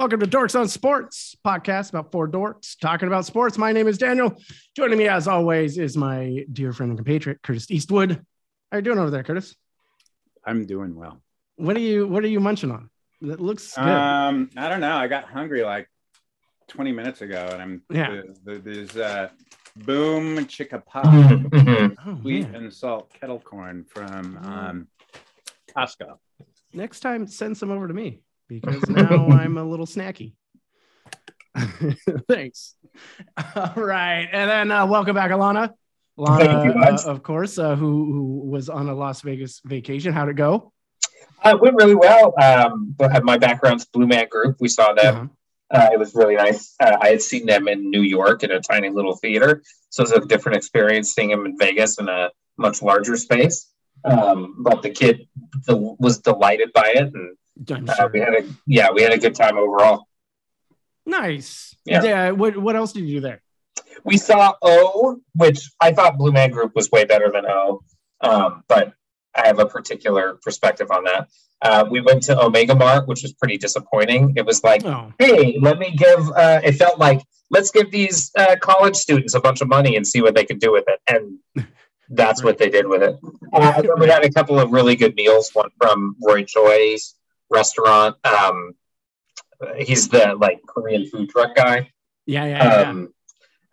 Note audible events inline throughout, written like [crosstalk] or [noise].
Welcome to Dorks on Sports, podcast about four dorks talking about sports. My name is Daniel. Joining me, as always, is my dear friend and compatriot, Curtis Eastwood. How are you doing over there, Curtis? I'm doing well. What are you What are you munching on? It looks good. Um, I don't know. I got hungry like 20 minutes ago, and I'm Yeah. the, the, there's uh, Boom Chicka Pop [laughs] oh, sweet man. and salt kettle corn from um, Costco. Next time, send some over to me because [laughs] now I'm a little snacky. [laughs] Thanks. All right, and then uh, welcome back, Alana. Thank you, Alana, uh, of course, uh, who who was on a Las Vegas vacation. How'd it go? Uh, it went really well. Um, but my background's Blue Man Group. We saw them. Uh-huh. Uh, it was really nice. Uh, I had seen them in New York in a tiny little theater, so it was a different experience seeing them in Vegas in a much larger space. Um, but the kid the, was delighted by it, and I'm uh, we had a yeah, we had a good time overall. Nice. Yeah. What what else did you do there? We saw O, which I thought Blue Man Group was way better than O, um, but I have a particular perspective on that. Uh, we went to Omega Mart, which was pretty disappointing. It was like Oh, hey, let me give, uh, it felt like, let's give these uh, college students a bunch of money and see what they can do with it. And that's [laughs] what they did with it. Uh, we had a couple of really good meals, one from Roy Choi's restaurant. Um, he's the like Korean food truck guy. yeah, yeah, yeah. Um,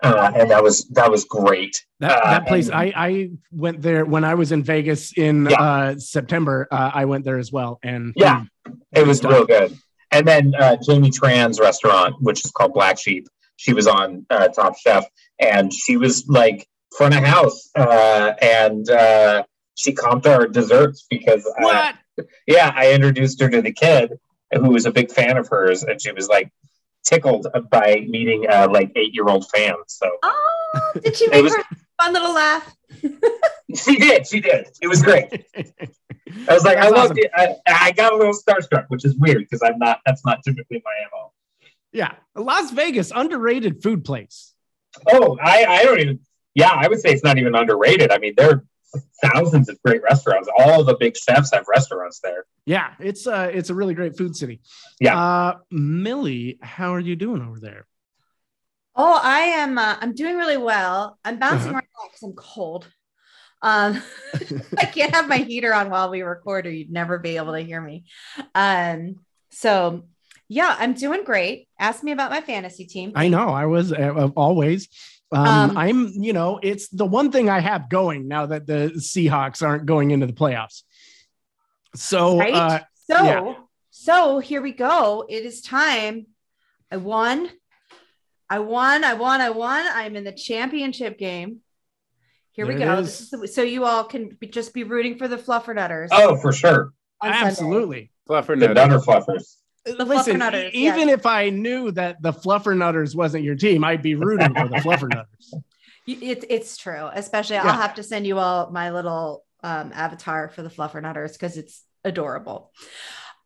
uh, and that was, that was great. that, uh, place, and- I I went there when I was in Vegas in Yeah. uh, September. Uh, I went there as well, and Yeah. It was real good. And then uh, Jamie Tran's restaurant, which is called Black Sheep, she was on uh, Top Chef, and she was like front of house, uh, and uh, she comped our desserts because, what? Yeah, I introduced her to the kid who was a big fan of hers, and she was like tickled by meeting uh, like eight year old fan. So Oh, did she make was- her fun little laugh? [laughs] she did, she did. It was great. I was like, I That's loved it. I, I got a little starstruck, which is weird because I'm not. That's not typically my mo. yeah, Las Vegas, underrated food place. Oh, I, I don't even. Yeah, I would say it's not even underrated. I mean, there are thousands of great restaurants. All the big chefs have restaurants there. Yeah, it's uh it's a really great food city. Yeah. Uh Millie, how are you doing over there? Oh, I am. Uh, I'm doing really well. I'm bouncing Uh-huh. around because I'm cold. Um, [laughs] I can't have my heater on while we record, or you'd never be able to hear me. Um, so yeah, I'm doing great. Ask me about my fantasy team. I know I was uh, always. Um, Um, I'm, you know, it's the one thing I have going now that the Seahawks aren't going into the playoffs. So, right? uh, so, yeah. so here we go. It is time. I won. I won. I won. I won. I'm in the championship game. Here we There it go. is. This is the- so you all can be, just be rooting for the Fluffernutters. Oh, for sure. absolutely. Fluffer The Nutter. Nutter Fluffers. Listen, Fluffernutters, even yes. if I knew that the Fluffernutters wasn't your team, I'd be rooting for the Fluffernutters. Y- It's it's true. Especially, Yeah. I'll have to send you all my little um, avatar for the Fluffernutters because it's adorable.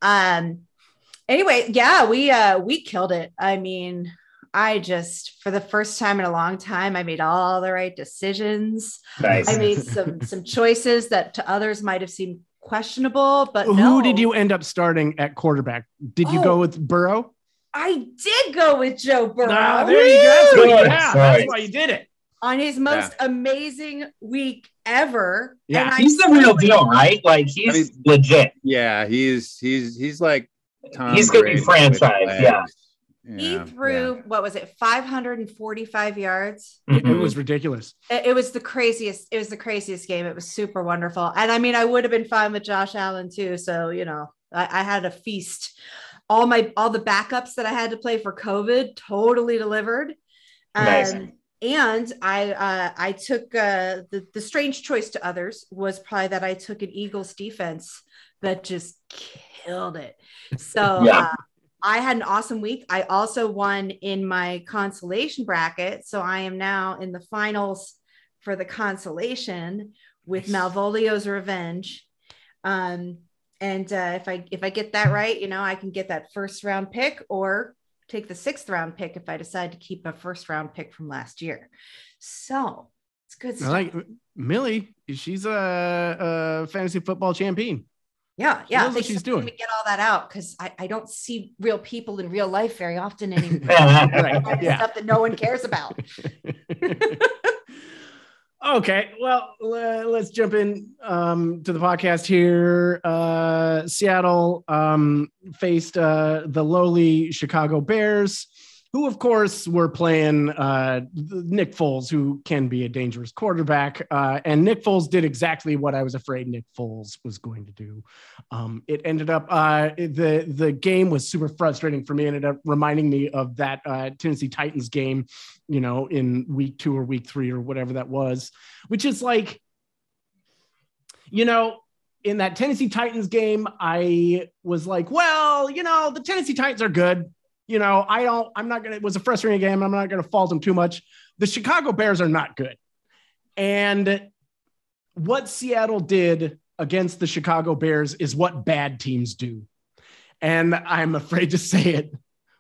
Um. Anyway, yeah, we uh we killed it. I mean, I just for the first time in a long time, I made all the right decisions. Nice. I made some some choices that to others might have seemed questionable, but Who no. did you end up starting at quarterback? Did you Oh. go with Burrow? I did go with Joe Burrow. Ah, there you go. That's what you Good. That's why you did it. on his most amazing week ever. Yeah. And I He's the real deal, right? Like he's I mean- legit. Yeah, he's he's he's like Tom He's gonna be Brady franchise, with yeah. Legs. He Yeah, threw what was it, 545 yards. It Mhm. was ridiculous. It, it was the craziest. It was the craziest game. It was super wonderful. And I mean, I would have been fine with Josh Allen too. So you know, I, I had a feast. All my all the backups that I had to play for COVID totally delivered. Nice. Um, and I uh, I took uh, the the strange choice to others was probably that I took an Eagles defense that just killed it. So Yeah. uh, I had an awesome week. I also won in my consolation bracket, so I am now in the finals for the consolation with Nice. Malvolio's Revenge. Um, and uh, if I if I get that right, you know, I can get that first round pick or take the sixth round pick if I decide to keep a first round pick from last year. So it's good I stuff. like Millie. She's a, a fantasy football champion. Yeah, yeah. knows what she's doing. need to Get all that out because I, I don't see real people in real life very often [laughs] anymore. Right. Yeah. Stuff that no one cares about. [laughs] okay, well, le- let's jump in um, to the podcast here. Uh, Seattle um, faced uh, the lowly Chicago Bears, who, of course, were playing uh, Nick Foles, who can be a dangerous quarterback. Uh, and Nick Foles did exactly what I was afraid Nick Foles was going to do. Um, it ended up uh, the the game was super frustrating for me. It ended up reminding me of that uh, Tennessee Titans game, you know, in week two or week three or whatever that was, which is like, you know, in that Tennessee Titans game, I was like, well, you know, the Tennessee Titans are good. You know, I don't, I'm not going to, it was a frustrating game. I'm not going to fault them too much. The Chicago Bears are not good. And what Seattle did against the Chicago Bears is what bad teams do. And I'm afraid to say it,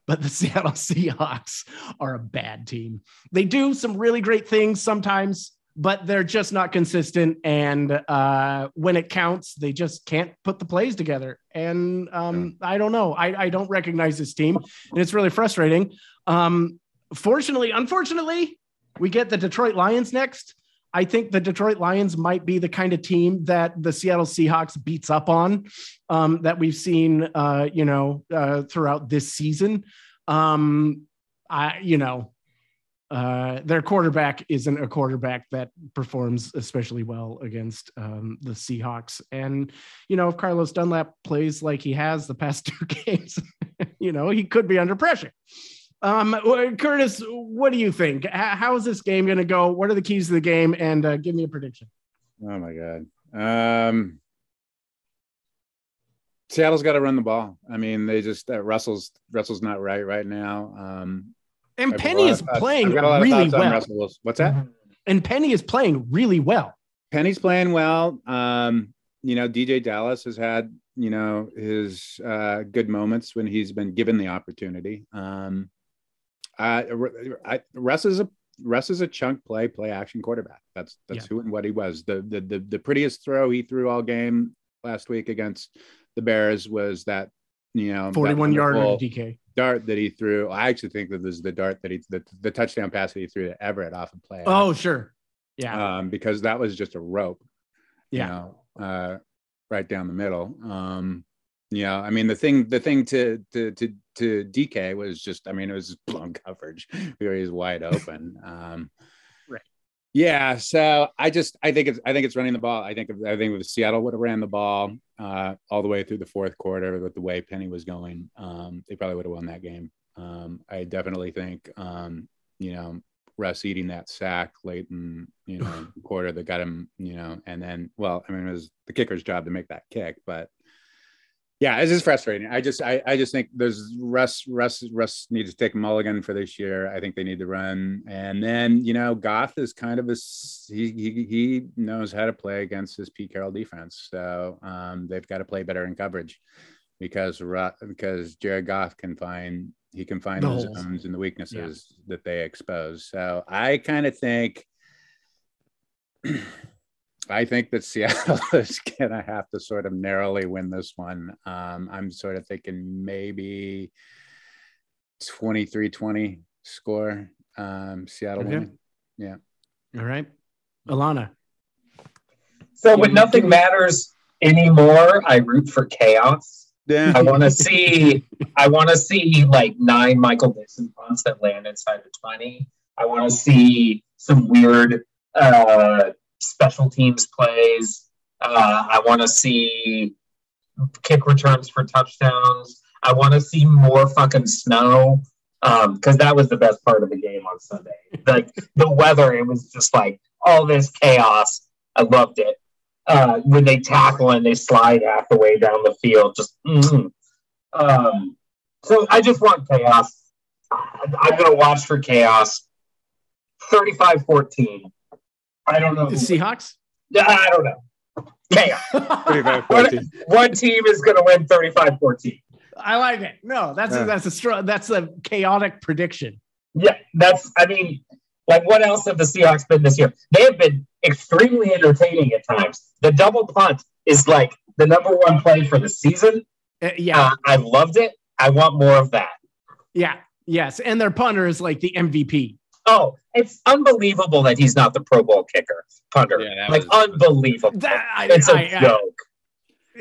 but the [laughs] Seattle Seahawks are a bad team. They do some really great things sometimes, but they're just not consistent. And uh, when it counts, they just can't put the plays together. And um, I don't know. I, I don't recognize this team, and it's really frustrating. Um, fortunately, unfortunately, we get the Detroit Lions next. I think the Detroit Lions might be the kind of team that the Seattle Seahawks beats up on um, that we've seen, uh, you know, uh, throughout this season. Um, I, you know, uh, their quarterback isn't a quarterback that performs especially well against um, the Seahawks. And, you know, if Carlos Dunlap plays like he has the past [laughs] two games, you know, he could be under pressure. Um, Curtis, what do you think? How is this game going to go? What are the keys to the game? And uh, give me a prediction. Oh my god. Um, Seattle's got to run the ball. I mean, they just uh, Russell's Russell's not right right now. Um, And I've Penny is thoughts- playing I've got a lot of really well. What's that? And Penny is playing really well. Penny's playing well. Um, you know, DeeJay Dallas has had, you know, his uh, good moments when he's been given the opportunity. Um, I, I, Russ is a Russ is a chunk play, play action quarterback. That's that's Yeah. who and what he was. The, the the the prettiest throw he threw all game last week against the Bears was that, you know, 41 yard DK. dart that he threw. I actually think that this is the dart that he the, the touchdown pass that he threw to Everett off of play. Oh, sure. Yeah. um, because that was just a rope Yeah. you know, uh, right down the middle. Um, you know, I mean, the thing, the thing to to to to DK was just, I mean, it was just [laughs] blown coverage [laughs] where was wide open. Um. Yeah. So I just, I think it's, I think it's running the ball. I think, I think if Seattle would have ran the ball uh, all the way through the fourth quarter with the way Penny was going, um, they probably would have won that game. Um, I definitely think, um, you know, Russ eating that sack late in you know the quarter that got him you know and then well I mean it was the kicker's job to make that kick but yeah it's just frustrating. I just I, I just think there's Russ Russ Russ needs to take mulligan for this year. I think they need to run. And then you know Goff is kind of a he he, he knows how to play against this Pete Carroll defense. So um, they've got to play better in coverage because because Jared Goff can find he can find The the, holes. zones and the weaknesses that they expose. So I kind of think [clears throat] I think that Seattle [laughs] is gonna have to sort of narrowly win this one. Um, I'm sort of thinking maybe 23-20 score. Um, Seattle Okay. win. All right. Alana. So when nothing matters anymore, I root for chaos. Yeah. I want to see. I want to see like nine Michael Dickson punts that land inside the twenty. I want to see some weird uh, special teams plays. Uh, I want to see kick returns for touchdowns. I want to see more fucking snow because that was the best part of the game on Sunday. Like [laughs] the weather, it was just like all this chaos. I loved it. Uh, when they tackle and they slide half the way down the field, just mm. um, so I just want chaos. I'm gonna watch for chaos. 35-14. I don't know. The Seahawks? I don't know. Chaos. 35-14. One team is gonna win 35-14. I like it. No, that's Yeah. a, that's a strong that's a chaotic prediction. Yeah, that's. I mean, like, what else have the Seahawks been this year? They have been extremely entertaining at times. The double punt is like the number one play for the season. Uh, yeah, Uh, I loved it. I want more of that. yeah, yes, and their punter is like the MVP. Oh, it's unbelievable that he's not the Pro Bowl kicker punter. Yeah, like was- unbelievable. That, I, it's a I- I- joke.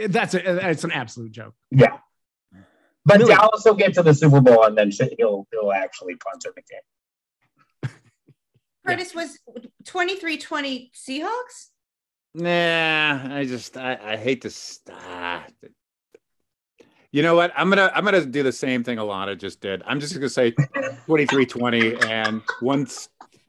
that's a, it's an absolute joke. Yeah. But Really? Dallas will get to the Super Bowl and then he'll he'll actually punt in the game. [laughs] Curtis was 23-20 Seahawks. Nah, I just I, I hate to stop. Ah, You know what? I'm gonna I'm gonna do the same thing Alana just did. I'm just gonna say 23-20 and one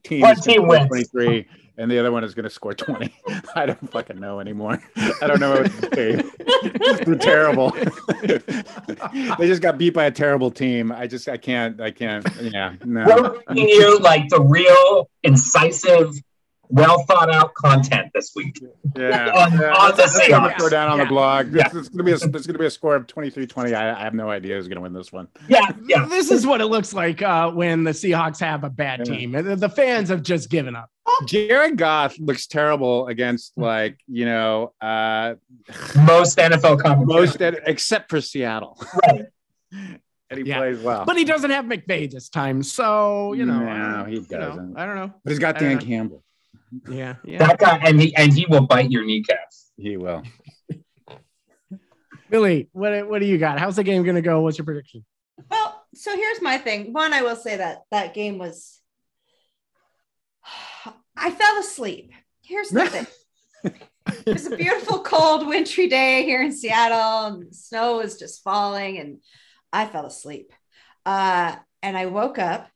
team One team wins. 23 and the other one is gonna score 20. [laughs] I don't fucking know anymore. I don't know what to say. [laughs] They're terrible. [laughs] they just got beat by a terrible team. I just I can't I can't yeah no. We're bringing you like the real incisive, well thought out content this week. Yeah, [laughs] on- yeah. on the That's gonna throw down on Yeah. the blog. Yeah. It's, gonna be a, there's gonna be a score of 23-20. I, I have no idea who's gonna win this one. Yeah, yeah. This is what it looks like uh, when the Seahawks have a bad Yeah. team. The, the fans have just given up. Jared Goff looks terrible against like you know uh Most NFL commentators. most except for Seattle, Right. [laughs] and he Yeah. plays well. But he doesn't have McVay this time, so you know. No, I don't- he you know, doesn't. I don't know. But he's got Dan. Campbell. Yeah, yeah. That guy and he and he will bite your kneecaps. He will. [laughs] Billy, what what do you got? How's the game going to go? What's your prediction? Well, so here's my thing. One, I will say that that game was. [sighs] I fell asleep. Here's the thing. [laughs] It was a beautiful, cold, wintry day here in Seattle, and the snow was just falling, and I fell asleep. Uh, and I woke up,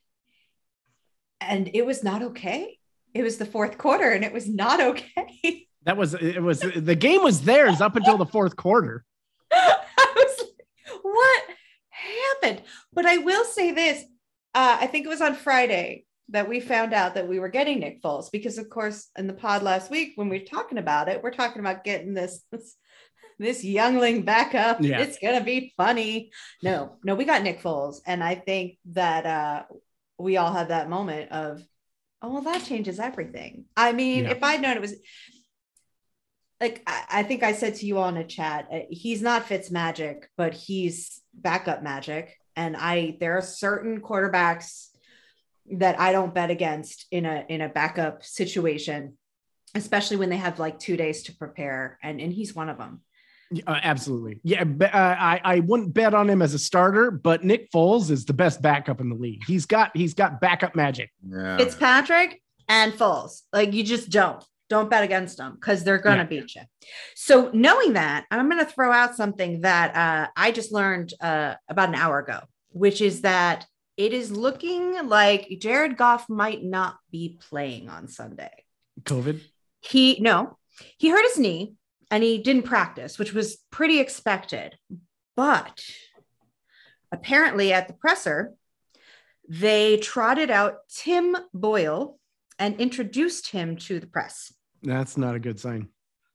and it was not okay. It was the fourth quarter, and it was not okay. [laughs] That was it. Was the game was theirs up until the fourth quarter. [laughs] I was like, what happened? But I will say this. Uh, I think it was on Friday that we found out that we were getting Nick Foles because, of course, in the pod last week when we were talking about it, we're talking about getting this this, this youngling back up. Yeah. It's gonna be funny. No, no, we got Nick Foles, and I think that uh, we all had that moment of, oh well, that changes everything. I mean, Yeah. if I'd known it was like I, I think I said to you all in a chat, uh, he's not Fitz magic, but he's backup magic. And I there are certain quarterbacks that I don't bet against in a in a backup situation, especially when they have like two days to prepare. And and he's one of them. Uh, absolutely. Yeah, be- uh, I I wouldn't bet on him as a starter, but Nick Foles is the best backup in the league. He's got he's got backup magic. Yeah. Fitzpatrick and Foles. Like you just don't. Don't bet against them because they're going to Yeah. beat you. So knowing that, I'm going to throw out something that uh, I just learned uh, about an hour ago, which is that it is looking like Jared Goff might not be playing on Sunday. COVID. He no, he hurt his knee and he didn't practice, which was pretty expected. But apparently at the presser, they trotted out Tim Boyle and introduced him to the press. That's not a good sign.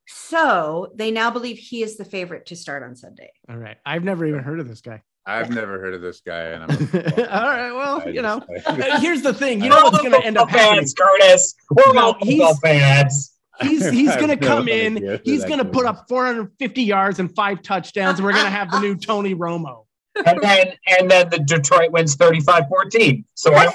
So they now believe he is the favorite to start on Sunday. All right. I've never even heard of this guy. I've never heard of this guy, and I'm. [laughs] All right. Well, I you know, just- [laughs] here's the thing. You [laughs] know what's going to end up Football happening? fans, Curtis. We're No, all football he's- fans. He's [laughs] he's going to no come in. He's going to put up 450 yards and five touchdowns, and we're going to have the new [laughs] Tony Romo. And then and then the Detroit wins 35-14. So [laughs] I.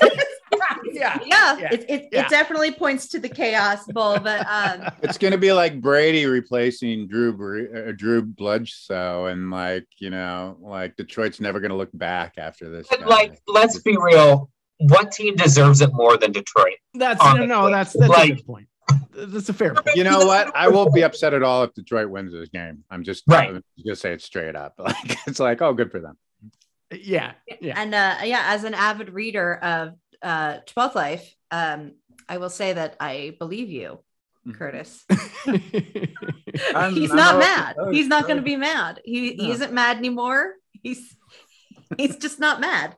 Yeah. Yeah, Yeah. It, it, Yeah. it definitely points to the chaos bowl, but um, It's gonna be like Brady replacing Drew Bre- uh, Drew Bledsoe, and like you know, like Detroit's never gonna look back after this. But, like, let's be real. What team deserves it more than Detroit? That's Honestly, no, that's that's a like- good point. That's a fair point. you know what? I won't be upset at all if Detroit wins this game. I'm just Right. I'm just gonna say it straight up. [laughs] Like it's like, oh, good for them. Yeah. Yeah. and uh, yeah, as an avid reader of uh, 12th Life, um, I will say that I believe you, Mhm. Curtis. [laughs] [laughs] He's not mad. He's not going to be mad. He, he isn't mad anymore. He's he's just not mad.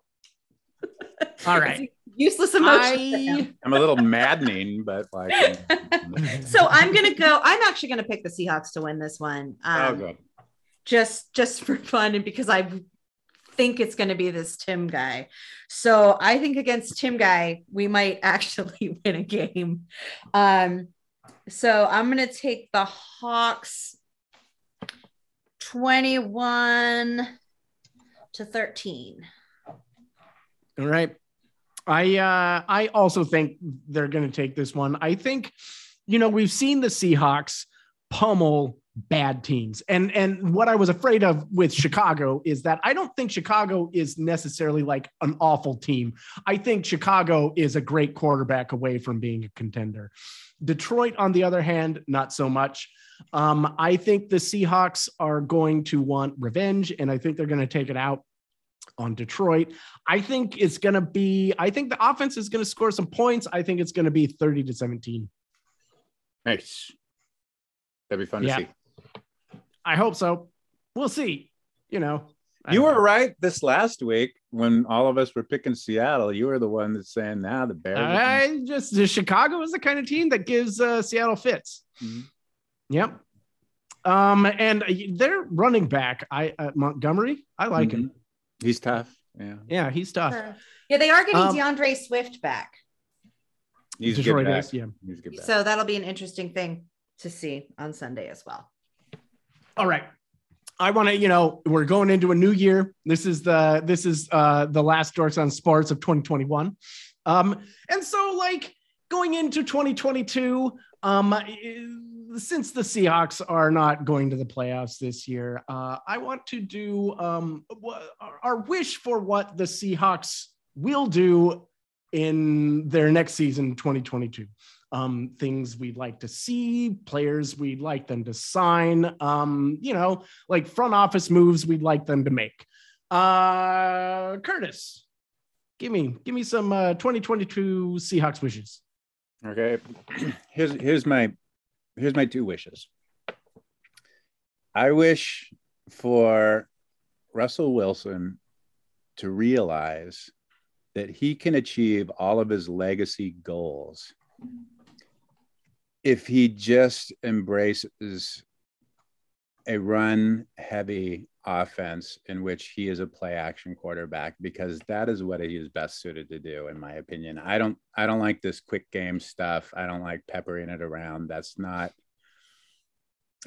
All right. Useless emotion. I... I'm a little maddening, but like, [laughs] so I'm gonna go. I'm actually gonna pick the Seahawks to win this one. oh, Um, good. just just for fun and because I think it's going to be this Tim guy. So I think against Tim guy, we might [laughs] actually win a game. Um, so I'm going to take the Hawks 21 to 13. All right. I uh I also think they're going to take this one. I think you know, we've seen the Seahawks pummel bad teams. And and what I was afraid of with Chicago is that I don't think Chicago is necessarily like an awful team. I think Chicago is a great quarterback away from being a contender. Detroit, on the other hand, not so much. Um, I think the Seahawks are going to want revenge, and I think they're going to take it out on Detroit. I think it's going to be, I think the offense is going to score some points. I think it's going to be 30 to 17. Nice. That'd be fun yeah. to see. I hope so. We'll see. You know, you were know. right this last week when all of us were picking Seattle. You were the one that's saying now nah, the Bears. I just the Chicago is the kind of team that gives uh, Seattle fits. Mm-hmm. Yep. Um, and they're running back. I uh, Montgomery. I like mm-hmm. him. He's tough. Yeah. Yeah, he's tough. Yeah, they are getting um, D'Andre Swift back. He's Detroit is, yeah. He's good back. So that'll be an interesting thing to see on Sunday as well. All right. I want to, you know, we're going into a new year. This is the this is uh the last Dorks on Sports of 2021. Um, and so like going into 2022, um, since the Seahawks are not going to the playoffs this year, uh, I want to do um our wish for what the Seahawks will do in their next season, 2022 um, things we'd like to see, players we'd like them to sign, um, you know, like front office moves we'd like them to make. Uh, Curtis, give me give me some uh, 2022 Seahawks wishes. Okay, [clears throat] here's here's my here's my two wishes. I wish for Russell Wilson to realize that he can achieve all of his legacy goals if he just embraces a run heavy offense in which he is a play action quarterback because that is what he is best suited to do in my opinion. I don't i don't like this quick game stuff. I don't like peppering it around. That's not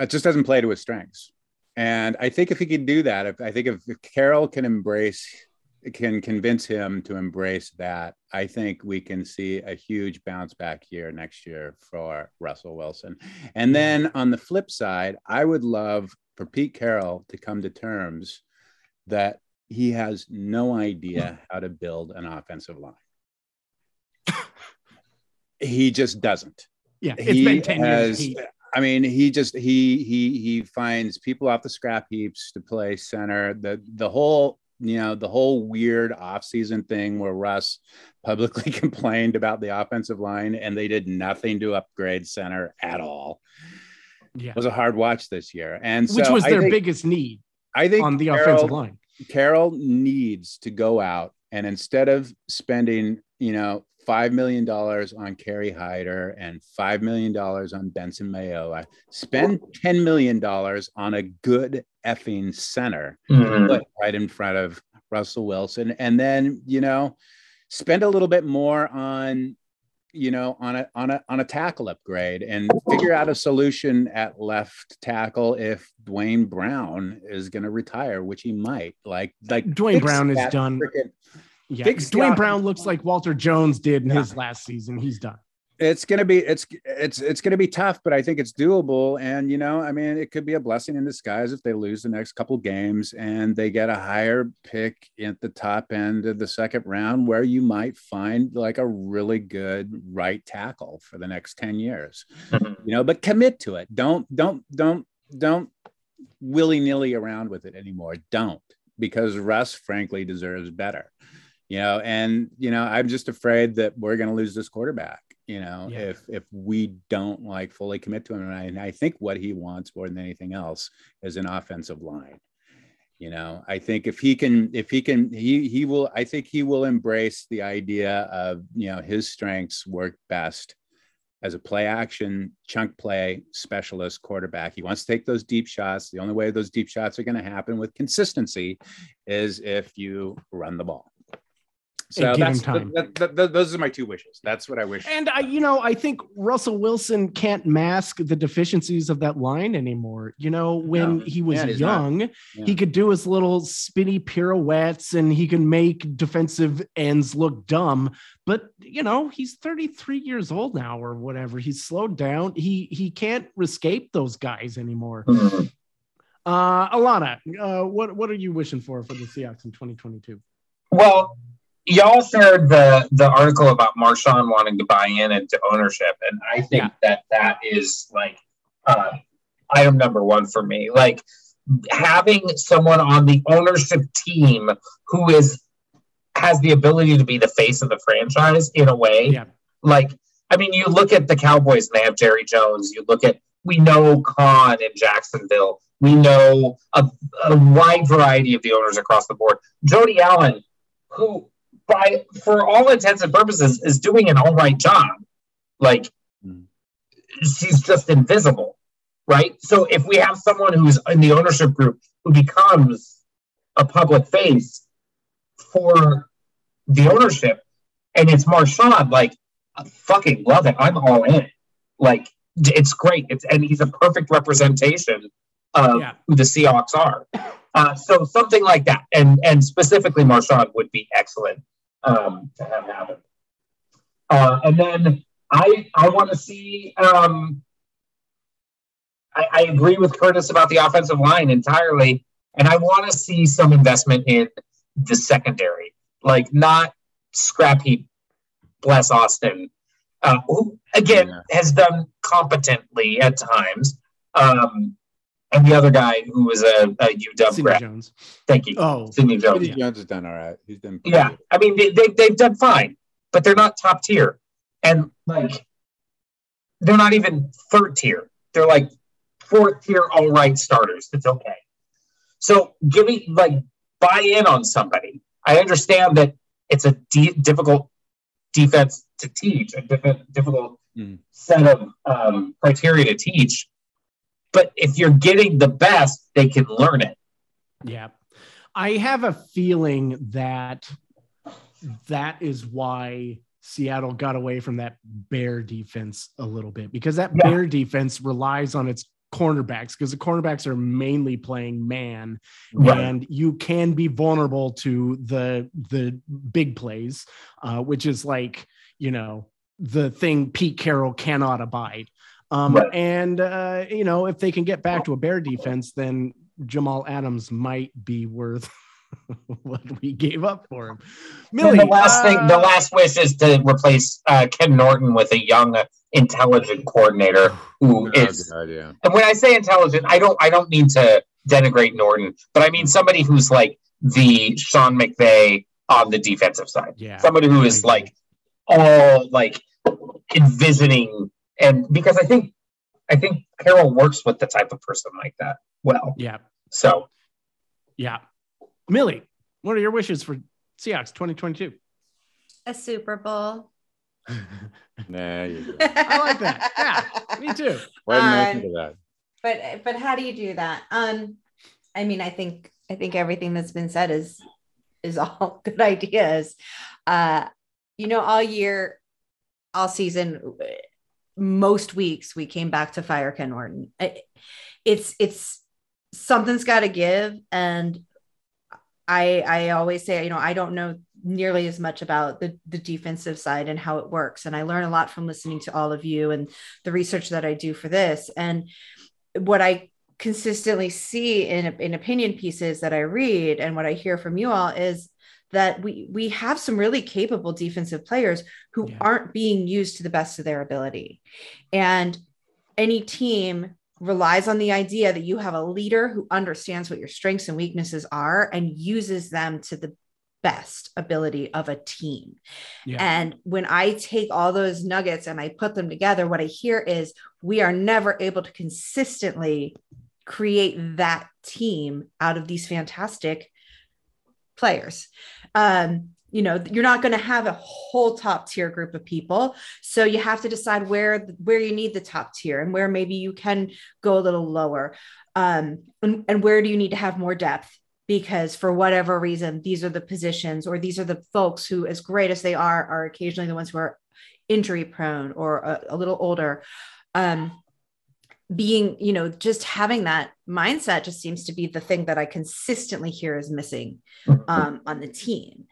it just doesn't play to his strengths. And i think if he could do that if i think if carroll can embrace can convince him to embrace that, I think we can see a huge bounce back here next year for Russell Wilson. And then on the flip side, I would love for Pete Carroll to come to terms that he has no idea hmm. how to build an offensive line. he just doesn't. Yeah, it's he been 10 has, years. I mean, he just he he he finds people off the scrap heaps to play center. The the whole you know, the whole weird offseason thing where Russ publicly [laughs] complained about the offensive line and they did nothing to upgrade center at all. Yeah. It was a hard watch this year. And so which was their think, biggest need I think on the Carroll, offensive line. Carroll needs to go out and instead of spending, you know, five million dollars on Kerry Hyder and five million dollars on Benson Mayowa. Spend ten million dollars on a good effing center mm-hmm. right in front of Russell Wilson, and then you know, spend a little bit more on you know on a on a on a tackle upgrade and figure out a solution at left tackle if Duane Brown is going to retire, which he might. Like like Duane Brown is done. Yeah, Duane Brown looks like Walter Jones did in yeah. his last season. He's done. It's gonna be it's it's it's gonna be tough, but I think it's doable. And you know, I mean, it could be a blessing in disguise if they lose the next couple games and they get a higher pick at the top end of the second round, where you might find like a really good right tackle for the next ten years. Mm-hmm. You know, but commit to it. Don't don't don't don't willy nilly around with it anymore. Don't because Russ, frankly, deserves better you know, and you know, I'm just afraid that we're going to lose this quarterback. You know, yeah. if if we don't like fully commit to him, and I, and I think what he wants more than anything else is an offensive line. You know, I think if he can, if he can, he he will. I think he will embrace the idea of you know his strengths work best as a play action chunk play specialist quarterback. He wants to take those deep shots. The only way those deep shots are going to happen with consistency is if you run the ball So give him that's time. that- that- that- those are my two wishes. That's what I wish. And I, you know, I think Russell Wilson can't mask the deficiencies of that line anymore. You know, when No. he was Yeah, young, Yeah. he could do his little spinny pirouettes and he can make defensive ends look dumb. But you know, he's 33 years old now or whatever. He's slowed down. He he can't escape those guys anymore. Mhm. Uh Alana, uh, what what are you wishing for for the Seahawks in 2022? Well, y'all shared the the article about Marshawn wanting to buy in into ownership, and I think Yeah. that that is like uh, item number one for me. Like having someone on the ownership team who is has the ability to be the face of the franchise in a way. Yeah. Like, I mean, you look at the Cowboys and they have Jerry Jones. You look at we know Khan in Jacksonville. We know a, a wide variety of the owners across the board. Jody Allen, who by for all intents and purposes is doing an all right job. Like Mm. she's just invisible, right? So if we have someone who's in the ownership group who becomes a public face for the ownership, and it's Marshawn, like I fucking love it. I'm all in. Like it's great. It's and he's a perfect representation of Yeah. who the Seahawks are. Uh, so something like that, and and specifically Marshawn would be excellent um, to have happen. Uh, and then I I want to see. Um, I, I agree with Curtis about the offensive line entirely, and I want to see some investment in the secondary, like not scrap heap. Bless Austin, uh, who again Yeah. has done competently at times. Um, and the other guy who was a, a UW Sidney grad. Jones. Thank you, Oh, Sidney Jones. Sidney Jones has done all right. He's done. Yeah, good. I mean they, they they've done fine, but they're not top tier, and like they're not even third tier. They're like fourth tier, all right starters. It's okay. So give me like buy in on somebody. I understand that it's a de- difficult defense to teach, a diff- difficult Mm. set of um, criteria to teach. But if you're getting the best, they can learn it. Yeah. I have a feeling that that is why Seattle got away from that bear defense a little bit because that Yeah. bear defense relies on its cornerbacks because the cornerbacks are mainly playing man and you can be vulnerable to the the big plays uh, which is like you know the thing Pete Carroll cannot abide um, Right. and uh, you know if they can get back to a bear defense then Jamal Adams might be worth [laughs] what we gave up for him. Millie, the last thing, the uh, last wish is to replace uh, Ken Norton with a young, uh, intelligent coordinator who is. good idea. And when I say intelligent, I don't, I don't mean to denigrate Norton, but I mean somebody who's like the Sean McVay on the defensive side. Yeah, Somebody who I is agree. like all like envisioning, and because I think, I think Carroll works with the type of person like that well. yeah, So yeah. Millie, what are your wishes for Seahawks 2022? A Super Bowl. [laughs] Nah, you go. I like that. Yeah, me too. Why didn't I Um, think of that? but but how do you do that um i mean i think i think everything that's been said is is all [laughs] good ideas uh you know all year all season most weeks we came back to fire ken norton. It's it's something's got to give. And i i always say you know i don't know nearly as much about the the defensive side and how it works. And i learn a lot from listening to all of you and the research that i do for this. And what I consistently see in in opinion pieces that I read and what I hear from you all is that we we have some really capable defensive players who Yeah. aren't being used to the best of their ability. And any team relies on the idea that you have a leader who understands what your strengths and weaknesses are and uses them to the best ability of a team. Yeah, And when I take all those nuggets and I put them together, what I hear is we are never able to consistently create that team out of these fantastic players. Um, you know, you're not going to have a whole top tier group of people, so you have to decide where where you need the top tier and where maybe you can go a little lower, um, and, and where do you need to have more depth because for whatever reason, these are the positions or these are the folks who, as great as they are, are occasionally the ones who are injury prone or a, a little older. Um, being, you know, just having that mindset just seems to be the thing that I consistently hear is missing um, on the team.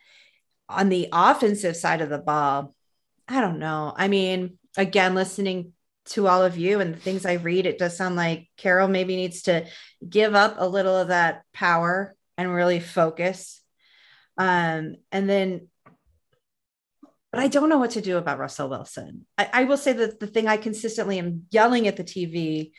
On the offensive side of the ball, I don't know. I mean, again, listening to all of you and the things I read, it does sound like carroll maybe needs to give up a little of that power and really focus. Um, and then, but I don't know what to do about Russell Wilson. I, I will say that the thing I consistently am yelling at the TV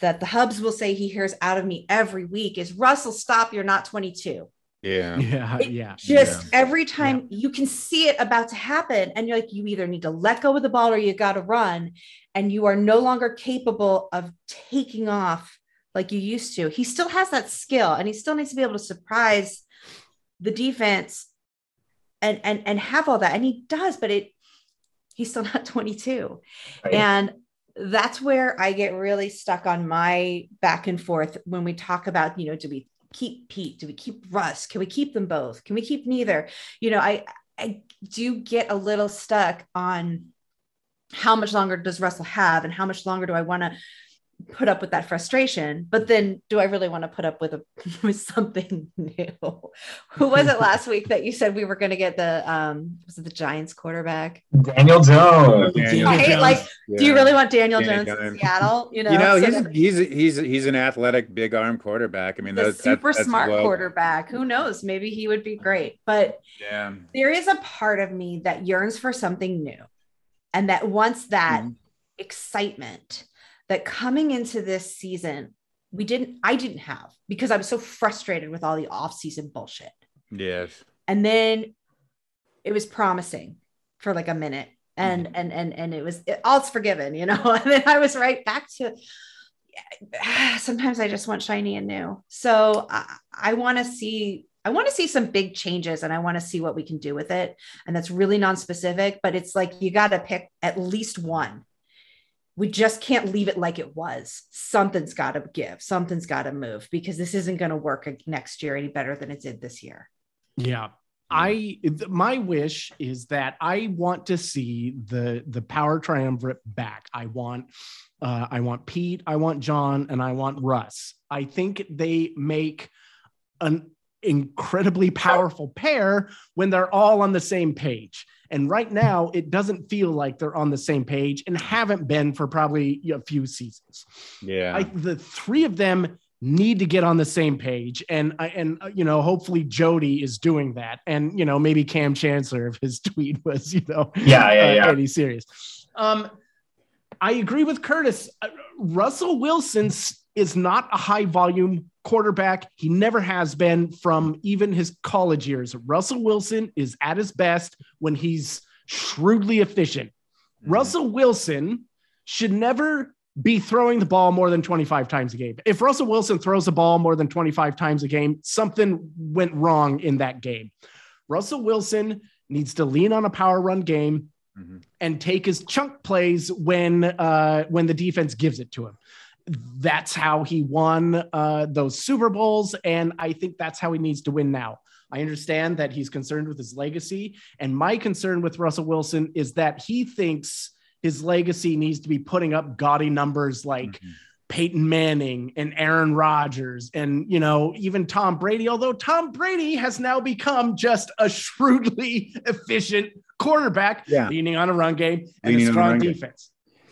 that the hubs will say he hears out of me every week is Russell, stop, you're not 22. Yeah. [laughs] Yeah. It Yeah. Just Yeah. every time you can see it about to happen, and you're like, you either need to let go of the ball or you got to run, and you are no longer capable of taking off like you used to. He still has that skill, and he still needs to be able to surprise the defense and and and have all that, and he does, but it he's still [laughs] not 22, Right. and that's where I get really stuck on my back and forth when we talk about, you know, do we keep Pete? Do we keep Russ? Can we keep them both? Can we keep neither? You know, I I do get a little stuck on how much longer does Russell have and how much longer do I want to put up with that frustration but then do i really want to put up with a [laughs] with something new who was it last week that you said we were going to get the um was it the giants quarterback Daniel Jones. Daniel Right? Jones. like do you really want daniel Daniel jones in seattle you know, You know, So he's that- he's he's he's an athletic, big arm quarterback. I mean, the those, that- super that's smart well- quarterback who knows maybe he would be great but Yeah. there is a part of me that yearns for something new and that wants that Mhm. excitement that coming into this season we didn't i didn't have because i was so frustrated with all the off-season bullshit. Yes. and then it was promising for like a minute and mm-hmm. and and and it was it, all's forgiven you know? [laughs] And then i was right back to [sighs] sometimes i just want shiny and new. So i, I want to see i want to see some big changes and i want to see what we can do with it. And that's really non-specific but it's like you got to pick at least one we just can't leave it like it was something's got to give something's got to move because this isn't going to work next year any better than it did this year Yeah. I th- my wish is that I want to see the the power triumvirate back. I want uh, I want Pete, I want John, and I want Russ. I think they make an incredibly powerful pair when they're all on the same page. And right now, it doesn't feel like they're on the same page and haven't been for probably a few seasons. Yeah. I, the three of them need to get on the same page and I and uh, you know hopefully Jody is doing that and you know maybe Kam Chancellor if his [laughs] tweet was you know Yeah, yeah, uh, yeah. any serious um I agree with Curtis Uh, Russell Wilson s- is not a high volume quarterback he never has been from even his college years Russell Wilson is at his best when he's shrewdly efficient Mhm. Russell Wilson should never be throwing the ball more than 25 times a game. If Russell Wilson throws the ball more than 25 times a game, something went wrong in that game. Russell Wilson needs to lean on a power run game Mhm. and take his chunk plays when uh, when the defense gives it to him. That's how he won uh, those Super Bowls, and I think that's how he needs to win now. I understand that he's concerned with his legacy, and my concern with Russell Wilson is that he thinks his legacy needs to be putting up gaudy numbers like Mhm. Peyton Manning and Aaron Rodgers and you know even Tom Brady although Tom Brady has now become just a shrewdly [laughs] efficient quarterback Yeah. leaning on a run game and Leaning a on a strong run game.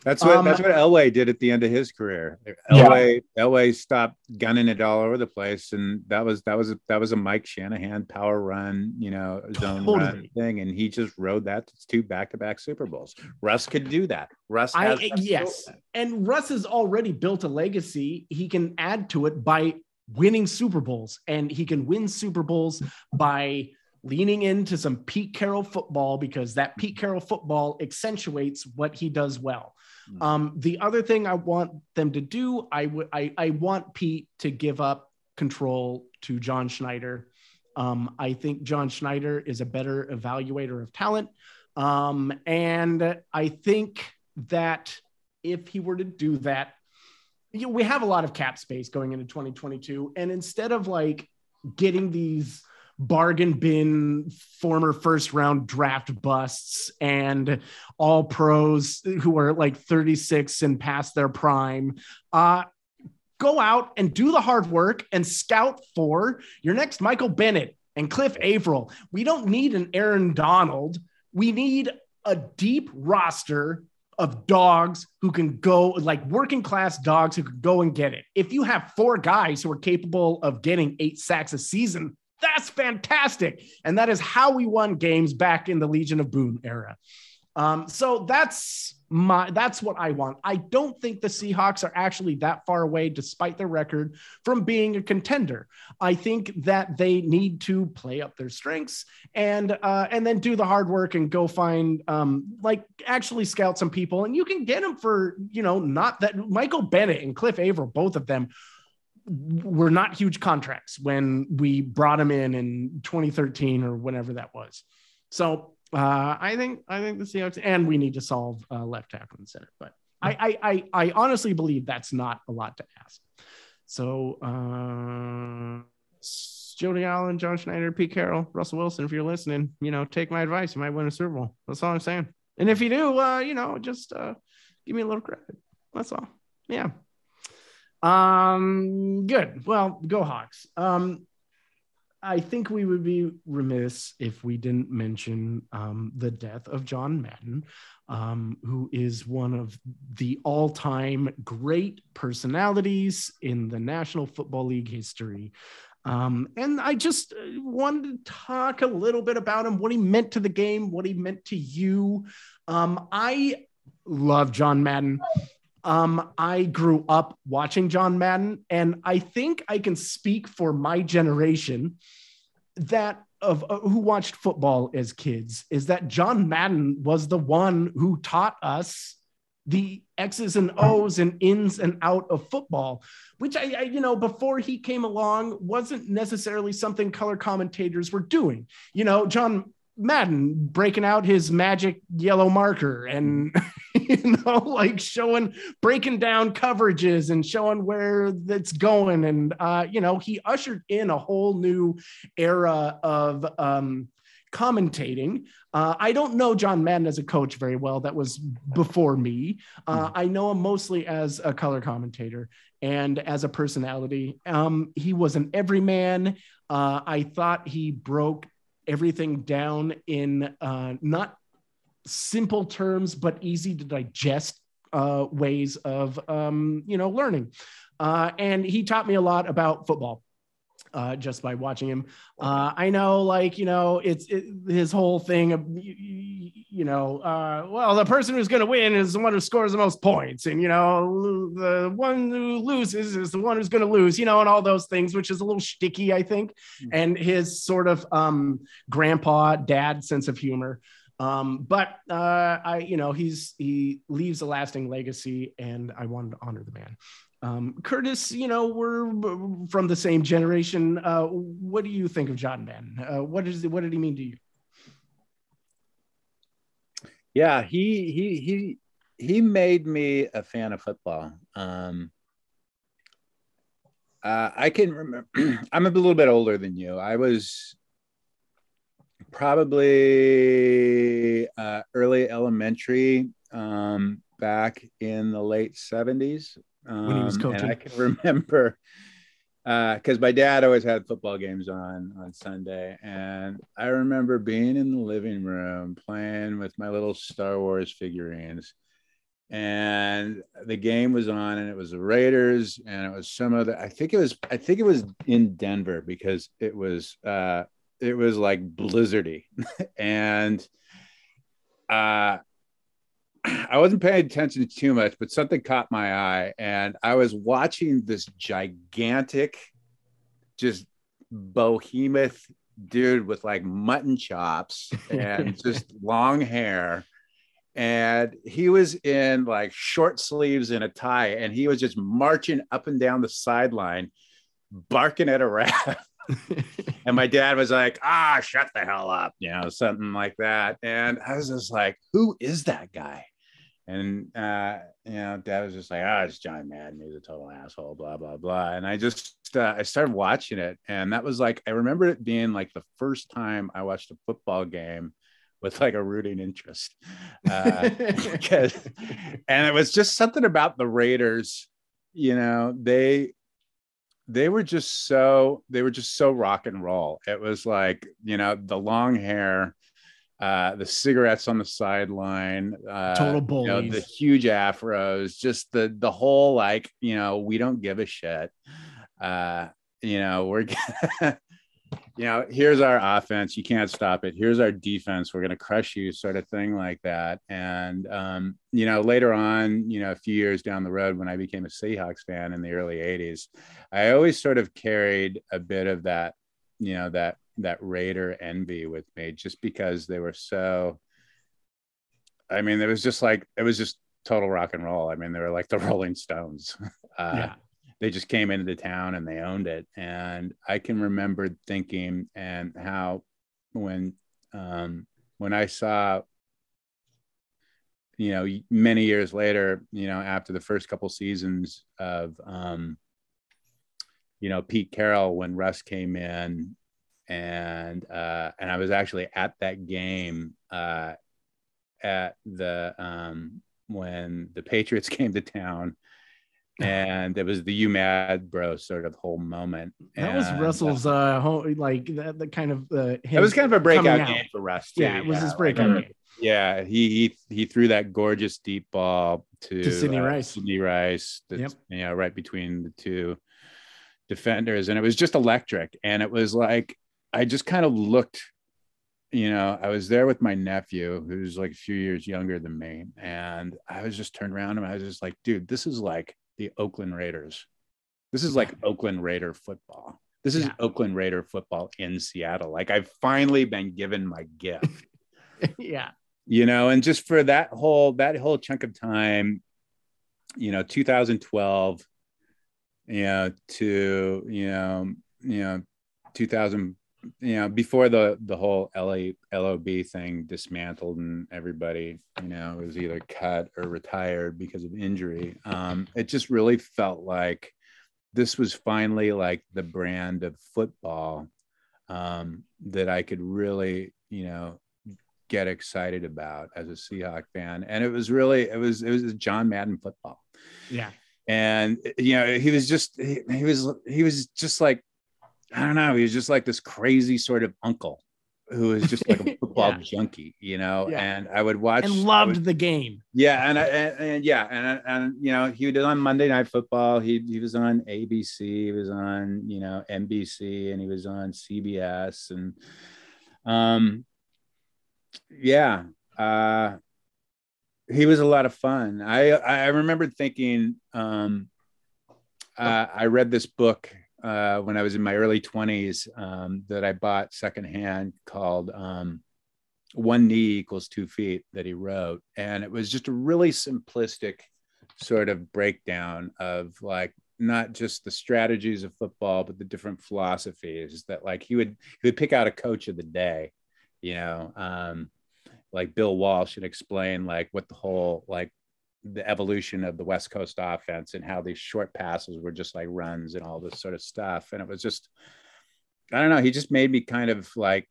That's what Um, that's what Elway did at the end of his career. Yeah. Elway Elway stopped gunning it all over the place, and that was that was a, that was a Mike Shanahan power run, you know, zone run thing, and he just rode that to two back to back Super Bowls. Russ could do that. Russ, I has that yes. And Russ has already built a legacy. He can add to it by winning Super Bowls and he can win Super Bowls by leaning into some Pete Carroll football because that Pete Carroll football accentuates what he does well. Mhm. Um, the other thing I want them to do, I would, I, I want Pete to give up control to John Schneider. Um, I think John Schneider is a better evaluator of talent. Um, and I think that if he were to do that, you know, we have a lot of cap space going into 2022. And instead of like getting these bargain bin former first round draft busts and all pros who are like 36 and past their prime uh go out and do the hard work and scout for your next michael bennett and cliff avril we don't need an aaron donald we need a deep roster of dogs who can go like working class dogs who can go and get it. If you have four guys who are capable of getting eight sacks a season, that's fantastic. And that is how we won games back in the Legion of Boom era. Um, so that's my that's what I want. I don't think the Seahawks are actually that far away, despite their record, from being a contender. I think that they need to play up their strengths and uh, and then do the hard work and go find um, like actually scout some people, and you can get them for you know not that Michael Bennett and Cliff Avril, both of them were not huge contracts when we brought them in in 2013 or whenever that was. So uh, I think I think the Seahawks, and we need to solve uh, left tackle and center. But I, I, I I honestly believe that's not a lot to ask. So uh, Jody Allen, John Schneider, Pete Carroll, Russell Wilson, if you're listening, you know, take my advice. You might win a Super Bowl. That's all I'm saying. And if you do, uh, you know, just uh, give me a little credit. That's all. Yeah. Um, good. Well, go Hawks. Um, I think we would be remiss if we didn't mention um, the death of John Madden, um, who is one of the all time great personalities in the National Football League history. Um, and I just uh, wanted to talk a little bit about him, what he meant to the game, what he meant to you. Um, I love John Madden. Um, I grew up watching John Madden, and I think I can speak for my generation that of uh, who watched football as kids is that John Madden was the one who taught us the X's and O's and ins and out of football, which I, I, you know, before he came along wasn't necessarily something color commentators were doing. You know, John Madden breaking out his magic yellow marker and [laughs] you know like showing breaking down coverages and showing where that's going and uh you know he ushered in a whole new era of um commentating. Uh, I don't know John Madden as a coach very well. That was before me. Uh, hmm. I know him mostly as a color commentator and as a personality. Um, he was an everyman. Uh, I thought he broke everything down in uh, not simple terms, but easy to digest uh, ways of, um, you know, learning. Uh, and he taught me a lot about football uh, just by watching him. Uh, I know, like you know, it's it, his whole thing of you, you know, uh, well, the person who's going to win is the one who scores the most points, and you know, the one who loses is the one who's going to lose, you know, and all those things, which is a little sticky, I think, mm-hmm. and his sort of um, grandpa dad sense of humor. Um, but uh, I, you know, he's he leaves a lasting legacy, and I wanted to honor the man. Um, Curtis, you know, we're from the same generation. Uh, what do you think of John Madden? Uh, what is what did he mean to you? Yeah, he he he he made me a fan of football. Um, uh, I can remember. [clears throat] I'm a little bit older than you. I was probably uh, early elementary um, back in the late 70s um, when he was coaching. I can [laughs] remember because uh, my dad always had football games on on Sunday, and I remember being in the living room playing with my little Star Wars figurines, and the game was on, and it was the Raiders, and it was some other. I think it was. I think it was in Denver because it was. Uh, it was like blizzardy, [laughs] and uh, I wasn't paying attention too much, but something caught my eye, and I was watching this gigantic, just behemoth dude with like mutton chops [laughs] and just long hair. And he was in like short sleeves and a tie, and he was just marching up and down the sideline, barking at a rat. [laughs] and my dad was like, ah, shut the hell up, you know, something like that. And I was just like, who is that guy? And uh, you know, Dad was just like, "Oh, it's John Madden. He's a total asshole." Blah blah blah. And I just uh, I started watching it, and that was like I remember it being like the first time I watched a football game with like a rooting interest, uh, [laughs] because, and it was just something about the Raiders. You know, they they were just so they were just so rock and roll. It was like you know the long hair uh, the cigarettes on the sideline, uh, total bullies, you know, the huge afros, just the the whole like you know we don't give a shit. Uh, you know we're [laughs] you know here's our offense, you can't stop it. Here's our defense, we're gonna crush you, sort of thing like that. And um, you know later on, you know a few years down the road when I became a Seahawks fan in the early '80s, I always sort of carried a bit of that you know that that Raider envy with me just because they were so. I mean, it was just like it was just total rock and roll. I mean, they were like the [laughs] Rolling Stones. Uh, yeah. They just came into the town and they owned it. And I can remember thinking and how when um, when I saw you know many years later you know after the first couple seasons of um you know pete carroll when russ came in and uh, and I was actually at that game uh, at the um, when the Patriots [laughs] came to town, [laughs] and it was the you mad bro sort of whole moment. That was Russell's uh, whole, like the, the kind of uh, it was kind of a breakout game for Russ. Too. Yeah, it was yeah, his breakout like, game. Yeah, he, he he threw that gorgeous deep ball to, to Sidney uh, Rice. Sidney Rice. Yep. you know, right between the two defenders, and it was just electric. And it was like I just kind of looked, you know, I was there with my nephew who's like a few years younger than me. And I was just turned around and I was just like, dude, this is like the Oakland Raiders. This is like Oakland Raider football. This is yeah. Oakland Raider football in Seattle. Like I've finally been given my gift. [laughs] yeah. You know, and just for that whole that whole chunk of time, you know, 2012, you know, to you know, you know, 2000 you know before the the whole LA LOB thing dismantled and everybody you know was either cut or retired because of injury um it just really felt like this was finally like the brand of football um that I could really you know get excited about as a Seahawk fan. And it was really it was it was John Madden football. Yeah. And you know he was just he, he was he was just like I don't know. He was just like this crazy sort of uncle who was just like a [laughs] football yeah. junkie, you know. Yeah. And I would watch and loved would, the game. Yeah, and, and, and yeah, and and you know he was on Monday Night Football. He he was on ABC. He was on you know NBC, and he was on CBS, and um, yeah, uh, he was a lot of fun. I I remember thinking um, uh, I read this book uh, when I was in my early 20s um, that I bought secondhand called um, One Knee Equals Two Feet that he wrote. And it was just a really simplistic sort of breakdown of like not just the strategies of football, but the different philosophies that like he would he would pick out a coach of the day, you know. Um, like Bill Walsh and explain like what the whole like the evolution of the West Coast offense and how these short passes were just like runs and all this sort of stuff. And it was just, I don't know, he just made me kind of like,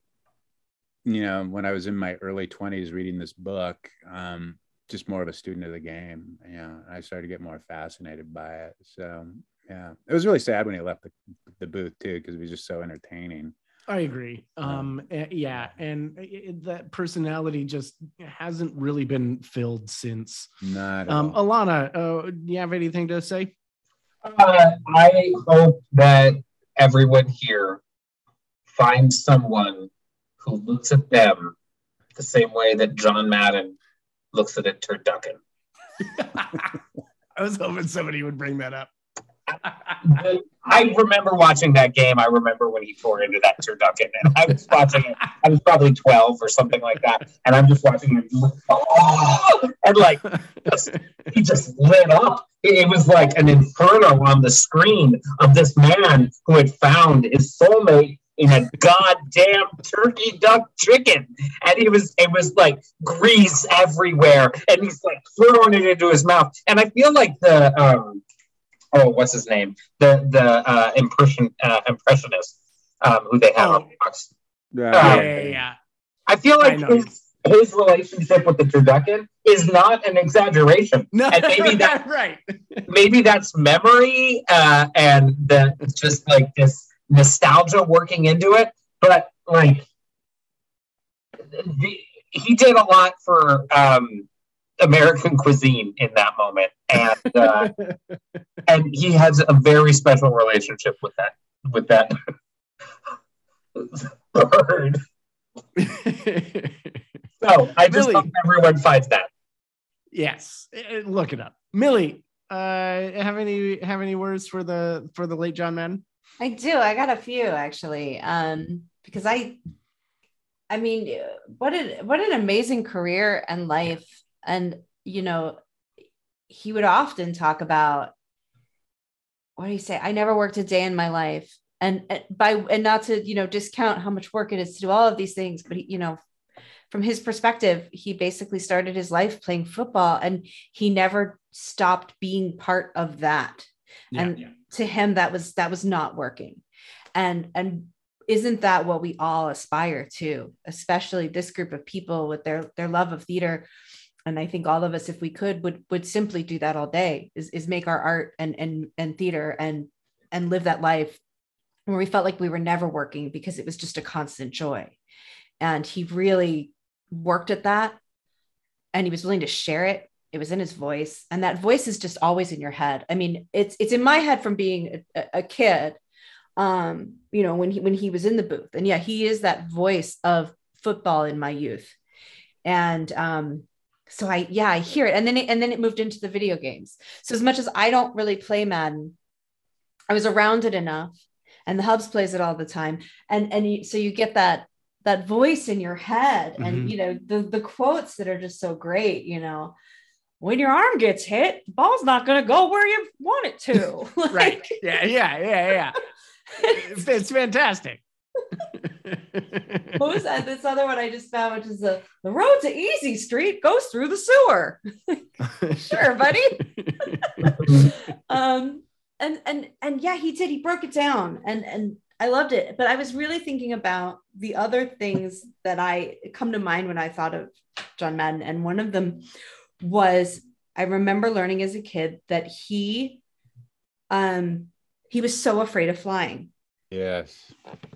you know, when I was in my early 20s reading this book, um, just more of a student of the game. Yeah, I started to get more fascinated by it. So, yeah, it was really sad when he left the, the booth too, because he was just so entertaining. I agree. Um, eh, yeah, and it, that personality just hasn't really been filled since. Not um, Alana, uh, do you have anything to say? Uh, I hope that everyone here finds someone who looks at them the same way that John Madden looks at a turducken. [laughs] I was hoping somebody would bring that up. I remember watching that game. I remember when he tore into that turducken, and I was watching it. I was probably twelve or something like that, and I'm just watching him, oh! [laughs] and like just, he just lit up. It was like an inferno on the screen of this man who had found his soulmate in a goddamn turkey duck chicken. And he was, it was like grease everywhere. And he's like throwing it into his mouth. And I feel like the, um, oh, what's his name? The, the uh, impression, uh, impressionist um, who they have Oh. on Fox. Yeah, Yeah, yeah, yeah. I feel like know. his, his relationship with the turducken is not an exaggeration. No, And maybe [laughs] that right. maybe that's memory uh, and the it's just like this nostalgia working into it. But like the, he did a lot for um, American cuisine in that moment, and uh, [laughs] and he has a very special relationship with that with that bird. [laughs] So I just Really? hope everyone finds that. yes, Uh, look it up. Millie, uh, have any have any words for the for the late John Madden? I do. I got a few actually. Um, because I I mean, what an what an amazing career and life. And you know, he would often talk about what do you say? I never worked a day in my life. And and by and not to, you know, discount how much work it is to do all of these things, but he, you know, from his perspective, he basically started his life playing football and he never stopped being part of that and to him that was that was not working and and isn't that what we all aspire to especially this group of people with their their love of theater and i think all of us if we could would would simply do that all day is, is make our art and and and theater and and live that life where we felt like we were never working because it was just a constant joy. And he really worked at that and he was willing to share it. It was in his voice. And that voice is just always in your head. I mean it's it's in my head from being a, a kid um you know when he when he was in the booth. And yeah he is that voice of football in my youth. And um so i yeah i hear it and then it, and then it moved into the video games so as much as i don't really play madden i was around it enough and the hubs plays it all the time and and you, so you get that that voice in your head and Mhm. you know the the quotes that are just so great you know when your arm gets hit the ball's not going to go where you want it to [laughs] Like, right. Yeah, yeah, yeah, yeah. [laughs] It's, it's fantastic. What was that? This other one i just found which is the the road to easy street goes through the sewer. [laughs] Sure buddy. [laughs] Um and and and yeah he did. He broke it down and and i loved it. But i was really thinking about the other things that i come to mind when i thought of john madden. And one of them was i remember learning as a kid that he um he was so afraid of flying Yes.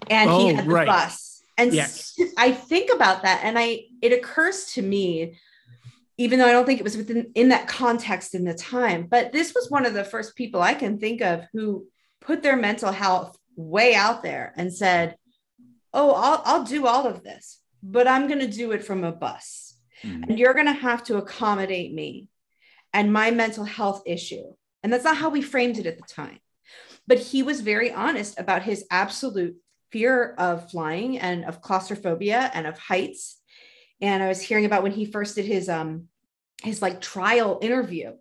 and Oh, he had the right. bus and Yes. I think about that and I it occurs to me even though I don't think it was within in that context in the time but this was one of the first people I can think of who put their mental health way out there and said oh I'll I'll do all of this but I'm going to do it from a bus Mhm. and you're going to have to accommodate me and my mental health issue and that's not how we framed it at the time but he was very honest about his absolute fear of flying and of claustrophobia and of heights. And i was hearing about when he first did his um his like trial interview.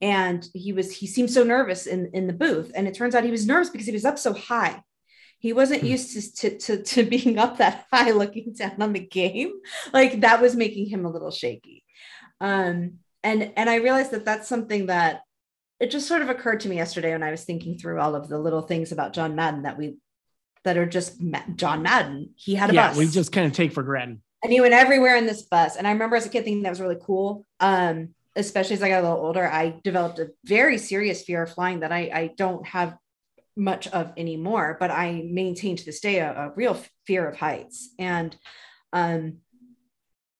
And he was he seemed so nervous in in the booth. And it turns out he was nervous because he was up so high. He wasn't Hmm. used to, to to to being up that [laughs] high looking down on the game. Like that was making him a little shaky. Um and and i realized that that's something that it just sort of occurred to me yesterday when I was thinking through all of the little things about John Madden that we that are just Ma- John Madden. He had a yeah, bus. we just kind of take for granted. and he went everywhere in this bus. And I remember as a kid thinking that was really cool. Um, especially as I got a little older, I developed a very serious fear of flying that I, I don't have much of anymore, but I maintain to this day a, a real fear of heights. And um,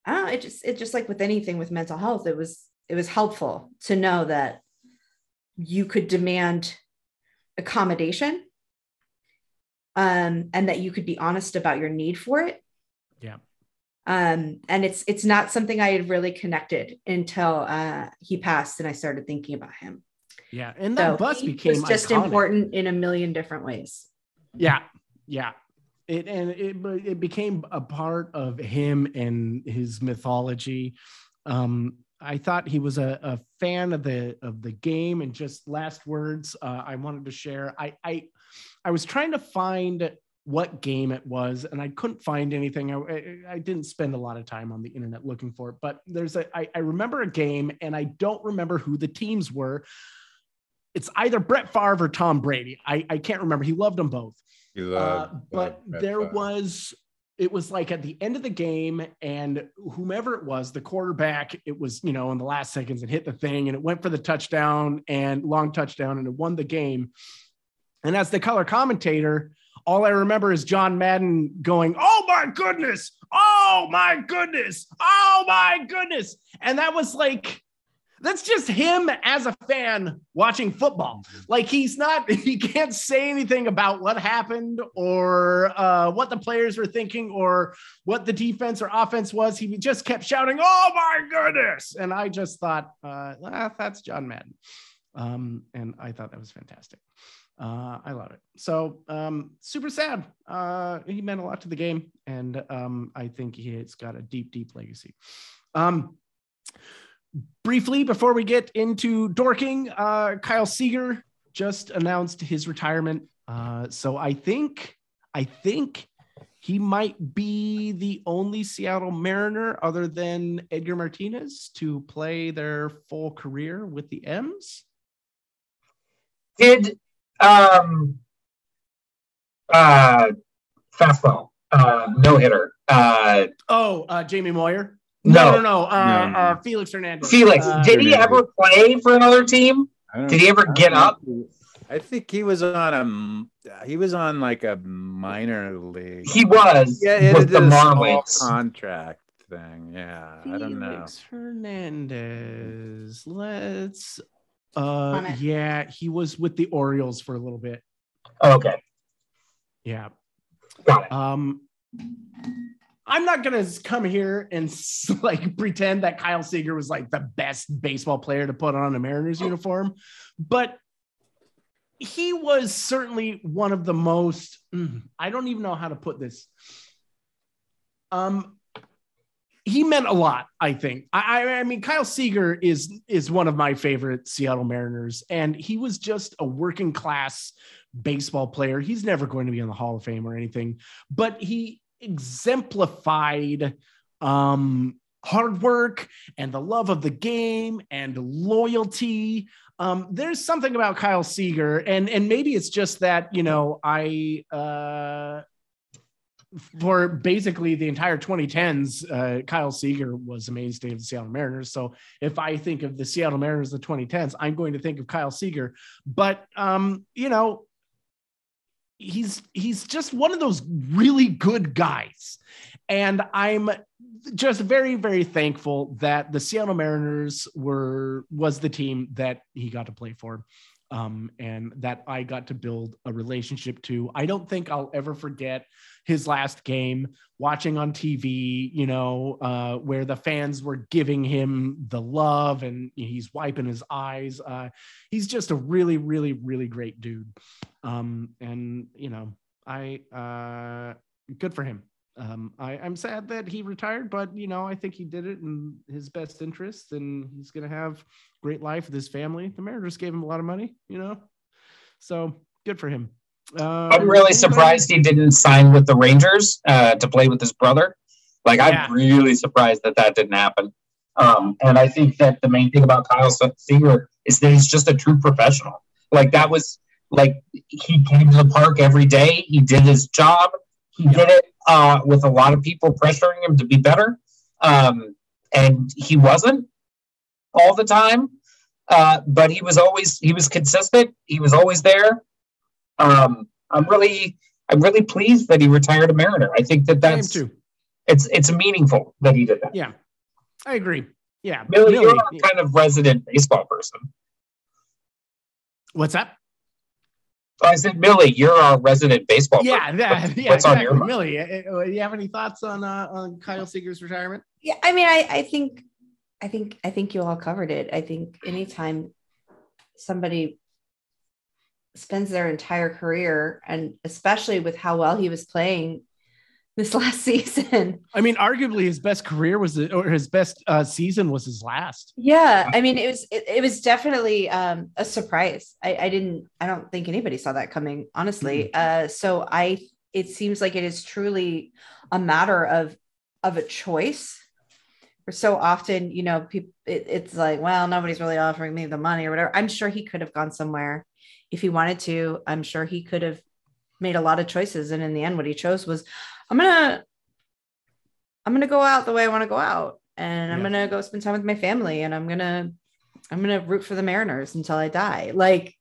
I don't know, it just it just like with anything with mental health, it was it was helpful to know that you could demand accommodation um, and that you could be honest about your need for it Yeah. um, and it's it's not something i had really connected until uh, he passed and i started thinking about him Yeah, and that so bus became just iconic. important in a million different ways Yeah, yeah. It and it but it became a part of him and his mythology. Um, I thought he was a, a fan of the of the game. And just last words, uh, I wanted to share. I I I was trying to find what game it was, and I couldn't find anything. I, I didn't spend a lot of time on the internet looking for it, but there's a I, I remember a game, and I don't remember who the teams were. It's either Brett Favre or Tom Brady. I, I can't remember. He loved them both. He loved, Uh, but loved there Favre. was it was like at the end of the game and whomever it was the quarterback it was you know in the last seconds it hit the thing and it went for the touchdown and long touchdown and it won the game. And as the color commentator all i remember is john madden going oh my goodness! Oh my goodness! Oh my goodness! And that was like that's just him as a fan watching football. Like he's not, [laughs] he can't say anything about what happened or uh, what the players were thinking or what the defense or offense was. He just kept shouting, "Oh my goodness!" And I just thought, uh, ah, that's John Madden, um, and I thought that was fantastic. Uh, I love it. So um, super sad. Uh, he meant a lot to the game, and um, I think he's got a deep, deep legacy. Um, briefly before we get into dorking uh, kyle seager just announced his retirement. Uh, so i think i think he might be the only seattle mariner other than edgar martinez to play their full career with the m's. Did um uh fastball uh no hitter uh oh uh, jamie moyer no, no no no, uh, No, no. Uh, felix hernandez Felix, Uh, did he ever play for another team? Did he ever get up? I think he was on a he was on like a minor league. He was yeah, he with the a Marlins. contract thing. Yeah, I don't know. Felix Hernandez. Let's. Uh, yeah, he was with the Orioles for a little bit. Okay, Yeah. got it. Um, I'm not gonna come here and [laughs] like pretend that Kyle Seager was like the best baseball player to put on a Mariners uniform, but he was certainly one of the most. mm, I don't even know how to put this. Um, he meant a lot. I think. I, I, I mean, Kyle Seager is is one of my favorite Seattle Mariners, and he was just a working class baseball player. He's never going to be in the Hall of Fame or anything, but he exemplified um, hard work and the love of the game and loyalty. Um, there's something about Kyle Seager, and and maybe it's just that you know I uh, for basically the entire 2010s, uh, Kyle Seager was a mainstay of the Seattle Mariners. So if I think of the Seattle Mariners of the 2010s, I'm going to think of Kyle Seager. But um, you know, he's he's just one of those really good guys. And i'm just very very thankful that the seattle mariners were was the team that he got to play for um, and that i got to build a relationship to. I don't think i'll ever forget his last game watching on tv you know uh, where the fans were giving him the love and he's wiping his eyes. Uh, he's just a really really really great dude. Um, and you know, I uh, good for him. Um, I, I'm sad that he retired, but you know, I think he did it in his best interest, and he's gonna have great life with his family. The Mariners gave him a lot of money, you know, so good for him. Uh, I'm really surprised he didn't sign with the Rangers uh, to play with his brother. Like, Yeah. I'm really surprised that that didn't happen. Um, and I think that the main thing about Kyle Seager is that he's just a true professional. Like, that was like he came to the park every day. He did his job. He Yeah. did it uh, with a lot of people pressuring him to be better. Um, and he wasn't all the time. Uh, but he was always he was consistent. He was always there. Um, I'm really I'm really pleased that he retired a Mariner. I think that that's it's it's meaningful that he did that. Yeah, I agree. Yeah, Millie, you're a kind of resident baseball person. what's that? I said, Millie, you're our resident baseball. Yeah, person. that, What's- yeah, what's on exactly. your mind? Millie, uh, uh, you have any thoughts on uh, on Kyle Seager's retirement? Yeah, I mean, I, I think, I think, I think you all covered it. I think anytime somebody spends their entire career, and especially with how well he was playing this [laughs] last season, I mean, arguably his best career was or his best uh, season was his last. yeah, I mean, it was, it, it was definitely um, a surprise. I, I didn't, I don't think anybody saw that coming, honestly. Uh, so I, it seems like it is truly a matter of of a choice for so often you know people it, it's like well nobody's really offering me the money or whatever i'm sure he could have gone somewhere if he wanted to i'm sure he could have made a lot of choices and in the end what he chose was i'm gonna i'm gonna go out the way i want to go out and i'm yeah. gonna go spend time with my family and i'm gonna i'm gonna root for the mariners until i die like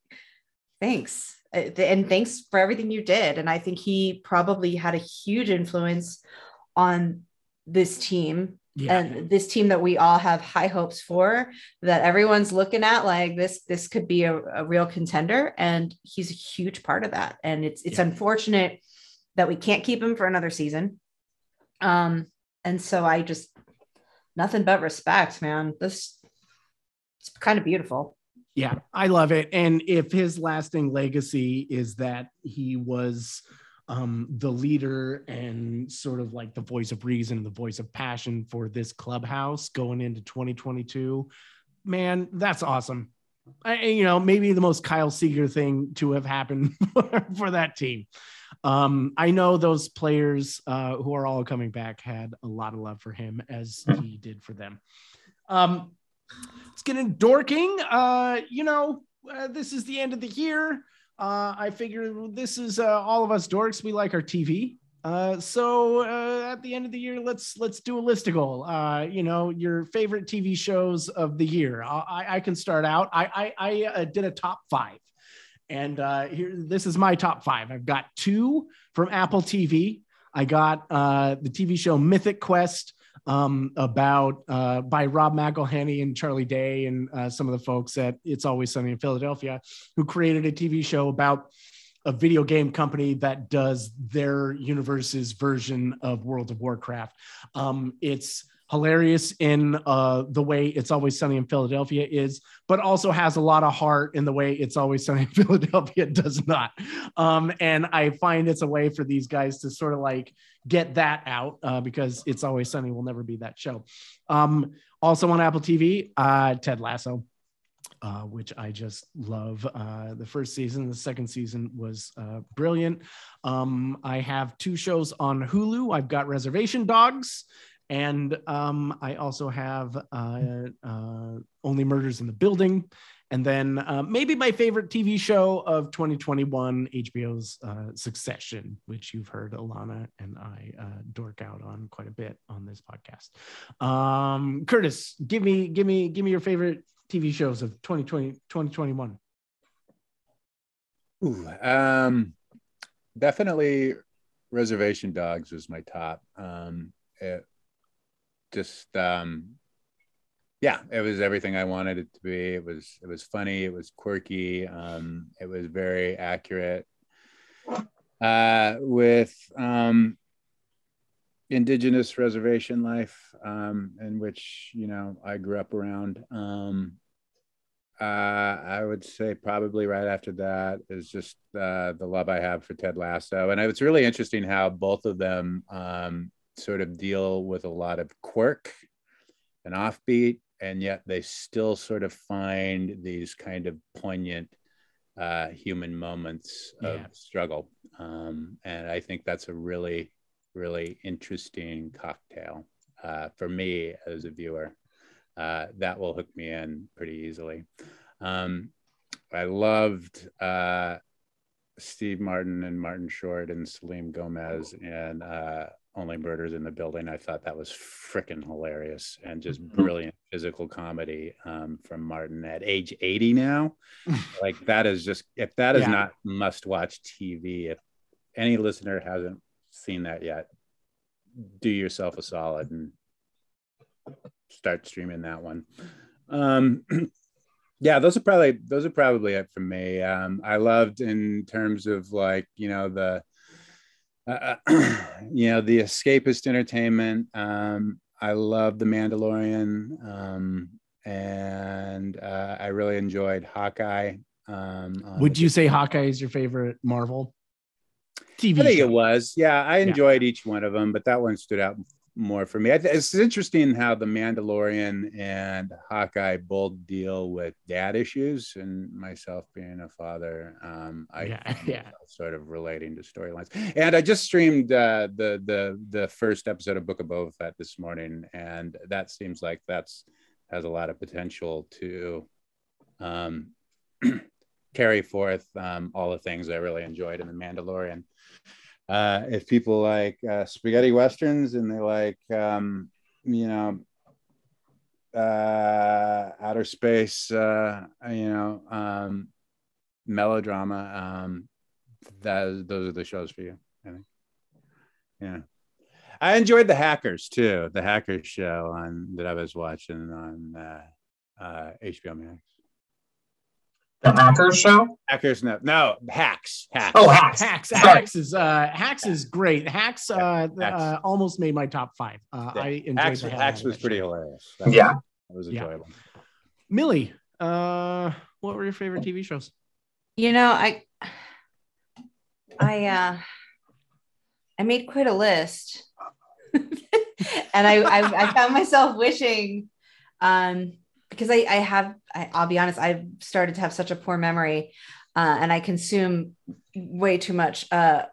thanks uh, and thanks for everything you did. And I think he probably had a huge influence on this team yeah. and this team that we all have high hopes for that everyone's looking at like this this could be a, a real contender and he's a huge part of that and it's it's yeah. unfortunate that we can't keep him for another season um and so i just nothing but respect man this it's kind of beautiful yeah, I love it. And if his lasting legacy is that he was um, the leader and sort of like the voice of reason, the voice of passion for this clubhouse going into 2022, man, that's awesome. I, you know, maybe the most Kyle Seager thing to have happened for, [laughs] for that team. Um, I know those players uh, who are all coming back had a lot of love for him as he did for them. Um, it's getting dorking. Uh, you know, uh, this is the end of the year. Uh, I figure this is uh, all of us dorks. We like our TV. Uh, so uh, at the end of the year, let's let's do a listicle. Uh, you know, your favorite TV shows of the year. I, I can start out. I I, I uh, did a top five, and uh, here this is my top five. I've got two from Apple TV. I got uh, the TV show Mythic Quest um, about uh, by Rob McElhenney and Charlie Day and uh, some of the folks at It's Always Sunny in Philadelphia, who created a TV show about a video game company that does their universe's version of World of Warcraft. Um, it's hilarious in uh, the way It's Always Sunny in Philadelphia is, but also has a lot of heart in the way It's Always Sunny in [laughs] Philadelphia does not. Um, and I find it's a way for these guys to sort of like get that out uh, because It's Always Sunny will never be that show. Um, also on Apple TV, uh, Ted Lasso. Uh, which I just love. Uh, the first season, the second season was uh, brilliant. Um, I have two shows on Hulu. I've got Reservation Dogs, and um, I also have uh, uh, Only Murders in the Building. And then uh, maybe my favorite TV show of 2021, HBO's uh, Succession, which you've heard Alana and I uh, dork out on quite a bit on this podcast. Um, Curtis, give me, give me, give me your favorite TV shows of 2020, 2021. Ooh, um, definitely Reservation Dogs was my top. Um, it, just um yeah it was everything i wanted it to be. It was it was funny it was quirky um it was very accurate. Uh with um indigenous reservation life um in which you know i grew up around um uh i would say probably right after that is just uh the love i have for ted lasso. And it's really interesting how both of them um sort of deal with a lot of quirk and offbeat, and yet they still sort of find these kind of poignant uh, human moments of yeah. struggle. Um, and I think that's a really, really interesting cocktail uh, for me as a viewer. Uh, that will hook me in pretty easily. Um, I loved uh, Steve Martin and Martin Short and Selena Gomez and uh, only Murders in the Building. I thought that was freaking hilarious and just mm-hmm. brilliant physical comedy um, from Martin at age 80 now. [laughs] like that is just if that is yeah. not must watch TV. If any listener hasn't seen that yet, do yourself a solid and start streaming that one. Um, [clears throat] yeah, those are probably those are probably it for me. Um, I loved in terms of like you know the uh, [clears throat] you know the escapist entertainment um, i love the mandalorian um, and uh, i really enjoyed hawkeye um, would you say hawkeye is your favorite marvel tv i think show? it was yeah i enjoyed yeah. each one of them but that one stood out more for me. It's interesting how the Mandalorian and Hawkeye both deal with dad issues, and myself being a father, um, I Yeah, [laughs] yeah. sort of relating to storylines. And I just streamed uh, the the the first episode of Book of Boba Fett this morning, and that seems like that's has a lot of potential to um, [clears throat] carry forth um, all the things I really enjoyed in the Mandalorian uh, if people like uh, spaghetti westerns and they like um, you know uh, outer space uh, you know um, melodrama um, that those are the shows for you i think. Yeah. I enjoyed the hackers too. The hackers show on that i was watching on uh, uh, hbo max The Hackers Show. hackers no no hacks hacks Oh, Hacks. Hacks, Sorry. Hacks is uh, Hacks is great. Hacks, uh, Hacks. uh, almost made my top five. Uh, Yeah. I enjoyed hacks, the hacks was pretty hilarious that Yeah. was, that was Yeah. enjoyable Millie, uh, what were your favorite TV shows? You know, I I uh I made quite a list. [laughs] and I, I I found myself wishing um because I I have I, I'll be honest, I've started to have such a poor memory uh and I consume way too much uh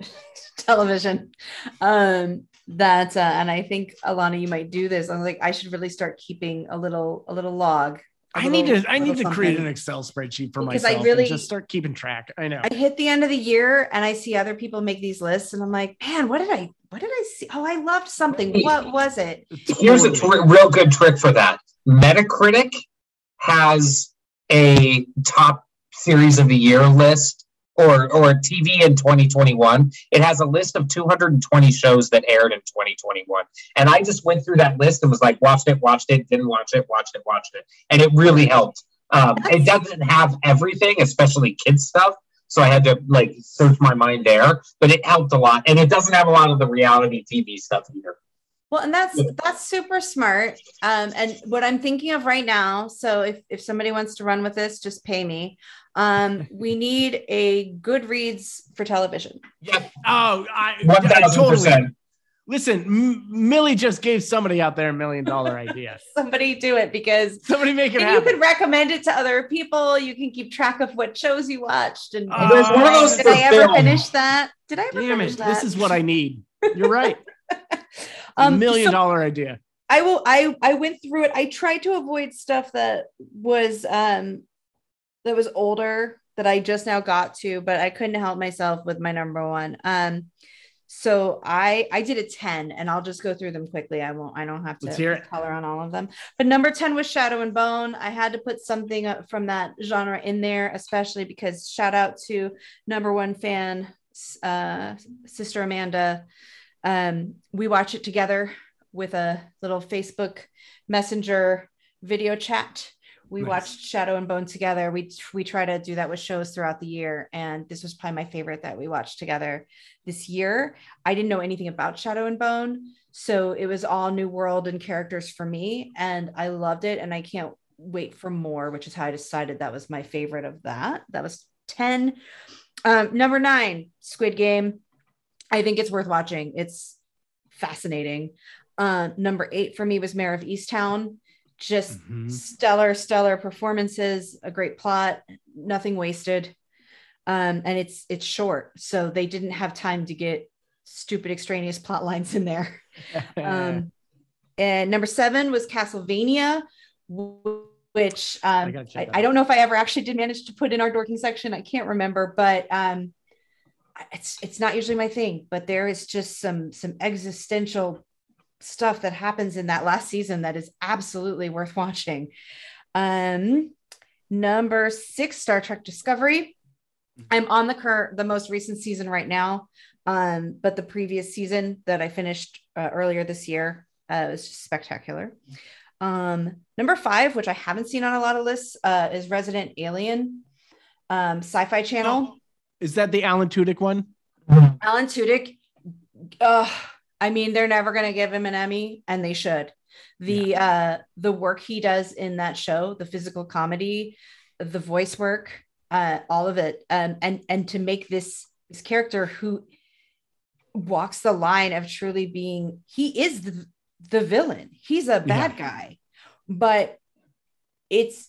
[laughs] television. Um that uh, and I think Alana, you might do this. I'm like, I should really start keeping a little a little log. I need little- to I need to create an Excel spreadsheet for Because I myself really- and just start keeping track. I know. I hit the end of the year and I see other people make these lists, and I'm like, man, what did I what did I see? Oh, I loved something. What was it? Here's a tr- real good trick for that. Metacritic has a top series of the year list or or TV in 2021. It has a list of 220 shows that aired in 2021. And I just went through that list and was like, watched it, watched it, didn't watch it, watched it, watched it. And it really helped. Um, it doesn't have everything, especially kids stuff. So I had to like search my mind there, but it helped a lot. And it doesn't have a lot of the reality TV stuff either. Well, and that's that's super smart. Um, and what I'm thinking of right now, so if if somebody wants to run with this, just pay me. Um, we [laughs] need a Goodreads for television. Yep. Oh, I, One I thousand totally. Listen, M- Millie just gave somebody out there a million dollar [laughs] idea. Somebody do it because Somebody make it and you can recommend it to other people. You can keep track of what shows you watched. And, Uh, did I ever film. finish that? Did I ever Damn finish it! that? This is what I need. You're right. [laughs] Um, million so- dollar idea. I will I I went through it. I tried to avoid stuff that was um that was older that I just now got to, but I couldn't help myself with my number one. Um so I I did a 10 and I'll just go through them quickly. I won't I don't have to color on all of them. But number 10 was Shadow and Bone. I had to put something from that genre in there, especially because shout out to number one fan, uh, Sister Amanda. Um, we watch it together with a little Facebook Messenger video chat. We Nice. watched Shadow and Bone together. We we try to do that with shows throughout the year, and this was probably my favorite that we watched together this year. I didn't know anything about Shadow and Bone, so it was all new world and characters for me, and I loved it. And I can't wait for more, which is how I decided that was my favorite of that. That was ten. Um, number nine, Squid Game. I think it's worth watching. It's fascinating. Uh, number eight for me was Mare of Easttown. Just Mhm. stellar, stellar performances, a great plot, nothing wasted. Um, and it's it's short, so they didn't have time to get stupid extraneous plot lines in there. [laughs] Um, and number seven was Castlevania, which um, gotta I, I don't know if I ever actually did manage to put in our dorking section. I can't remember, but um, it's it's not usually my thing. But there is just some some existential stuff that happens in that last season that is absolutely worth watching. Um, number six, Star Trek Discovery. I'm on the current, the most recent season right now. Um, but the previous season that I finished uh, earlier this year uh, was just spectacular. Um, number five, which I haven't seen on a lot of lists, uh, is Resident Alien, um, Sci-Fi Channel. Is that the Alan Tudyk one? Alan Tudyk. Uh, I mean, they're never going to give him an Emmy, and they should. The uh, the work he does in that show, the physical comedy, the voice work, uh, all of it, um, and and to make this this character who walks the line of truly being he is the, the villain he's a bad yeah. guy but it's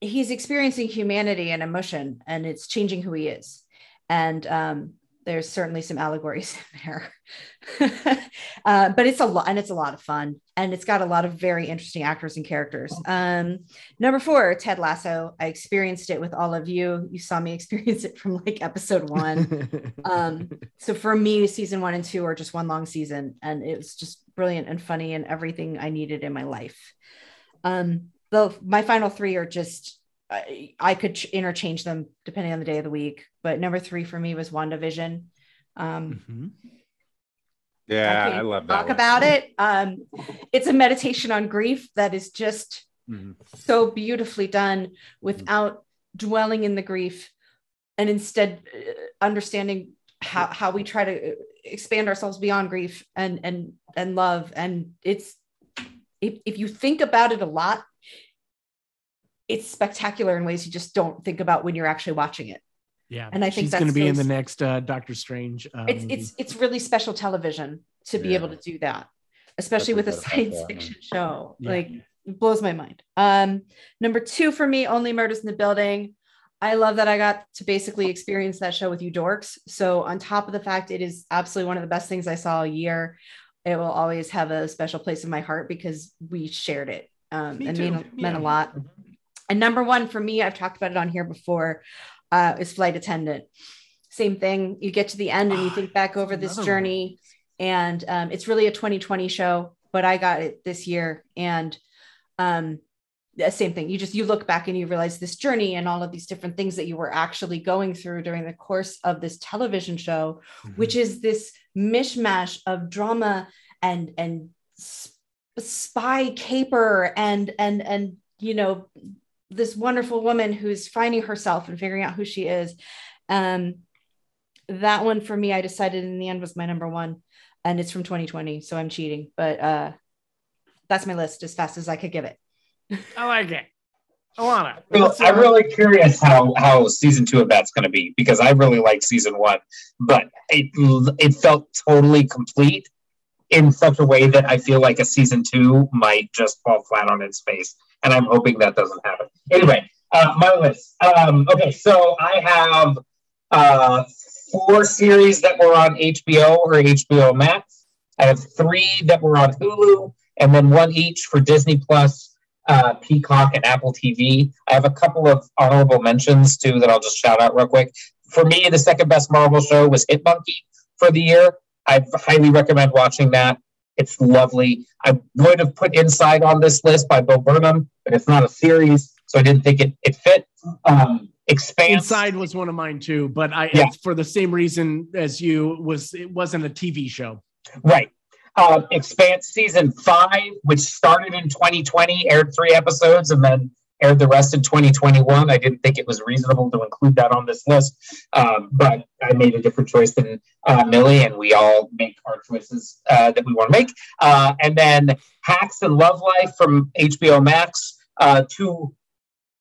he's experiencing humanity and emotion and it's changing who he is and um, there's certainly some allegories [laughs] in there. Uh, but it's a lot and it's a lot of fun and it's got a lot of very interesting actors and characters. Um, number four ted lasso. I experienced it with all of you. You saw me [laughs] experience it from like episode one. Um, [laughs] so for me season one and two are just one long season and it was just brilliant and funny and everything i needed in my life. Um, the my final three are just I, I could ch- interchange them depending on the day of the week, but number three for me was WandaVision. Um, mm-hmm. Yeah, I, I love that. Talk one. about it. Um, it's a meditation on grief that is just mm-hmm. so beautifully done without mm-hmm. dwelling in the grief and instead uh, understanding how, how we try to expand ourselves beyond grief and and and love and it's if, if you think about it a lot it's spectacular in ways you just don't think about when you're actually watching it. Yeah, and I think she's going to be in the next uh, Doctor Strange. Uh, it's movie. it's it's really special television to be able to do that, especially with a science fiction show. Yeah. Like it blows my mind. Um, number two for me, Only Murders in the Building. I love that I got to basically experience that show with you dorks. So on top of the fact it is absolutely one of the best things I saw a year, it will always have a special place in my heart because we shared it um, and mean, yeah. meant a lot. And number one for me, I've talked about it on here before, uh, is flight attendant. Same thing. You get to the end and you think back over this journey, and um, it's really a 2020 show, but I got it this year, and um, the same thing. You just you look back and you realize this journey and all of these different things that you were actually going through during the course of this television show, mm-hmm. which is this mishmash of drama and and spy caper and and and you know this wonderful woman who's finding herself and figuring out who she is. Um, that one for me, I decided in the end was my number one, and it's from 2020, so I'm cheating, but uh, that's my list as fast as I could give it. [laughs] I like it. I want it. Well, I'm really curious how how season two of that's going to be because I really like season one, but it it felt totally complete in such a way that I feel like a season two might just fall flat on its face and I'm hoping that doesn't happen. Anyway, uh, my list. Um, okay, so I have uh, four series that were on HBO or HBO Max. I have three that were on Hulu, and then one each for Disney Plus, uh, Peacock, and Apple TV. I have a couple of honorable mentions too that I'll just shout out real quick. For me, the second best Marvel show was Hit Monkey for the year. I highly recommend watching that. It's lovely. I would have put Inside on this list by Bo Burnham, but it's not a series, so I didn't think it, it fit. Um, Expanse. Inside was one of mine too, but I yeah. for the same reason as you was it wasn't a TV show. Right. Um, Expanse season five, which started in 2020, aired three episodes, and then aired the rest in 2021. I didn't think it was reasonable to include that on this list, um, but I made a different choice than uh, Millie, and we all make our choices uh, that we want to make. Uh, and then Hacks and Love Life from HBO Max, uh, two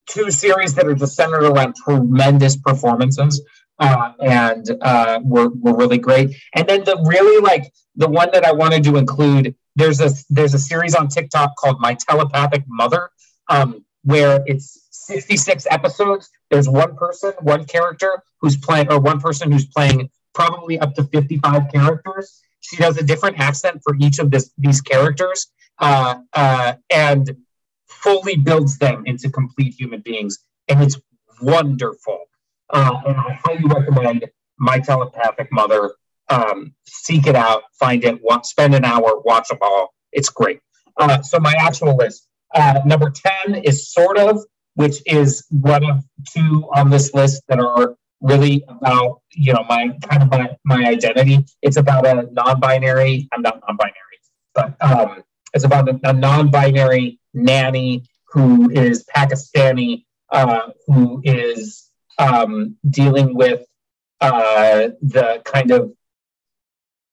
two series that are just centered around tremendous performances. Uh, and uh, were, were really great. And then the really like the one that I wanted to include, there's a there's a series on TikTok called My Telepathic Mother, um, where it's 66 episodes. There's one person, one character who's playing, or one person who's playing probably up to 55 characters. She does a different accent for each of this, these characters uh, uh, and fully builds them into complete human beings. And it's wonderful. Uh, and I highly recommend My Telepathic Mother. Um, seek it out, find it, watch, spend an hour, watch them all. It's great. Uh, so my actual list uh, number 10 is Sort of, which is one of two on this list that are really about, you know, my kind of my, my identity. It's about a non binary, I'm not non binary, but um, it's about a, a non binary nanny who is Pakistani, uh, who is um, dealing with uh, the kind of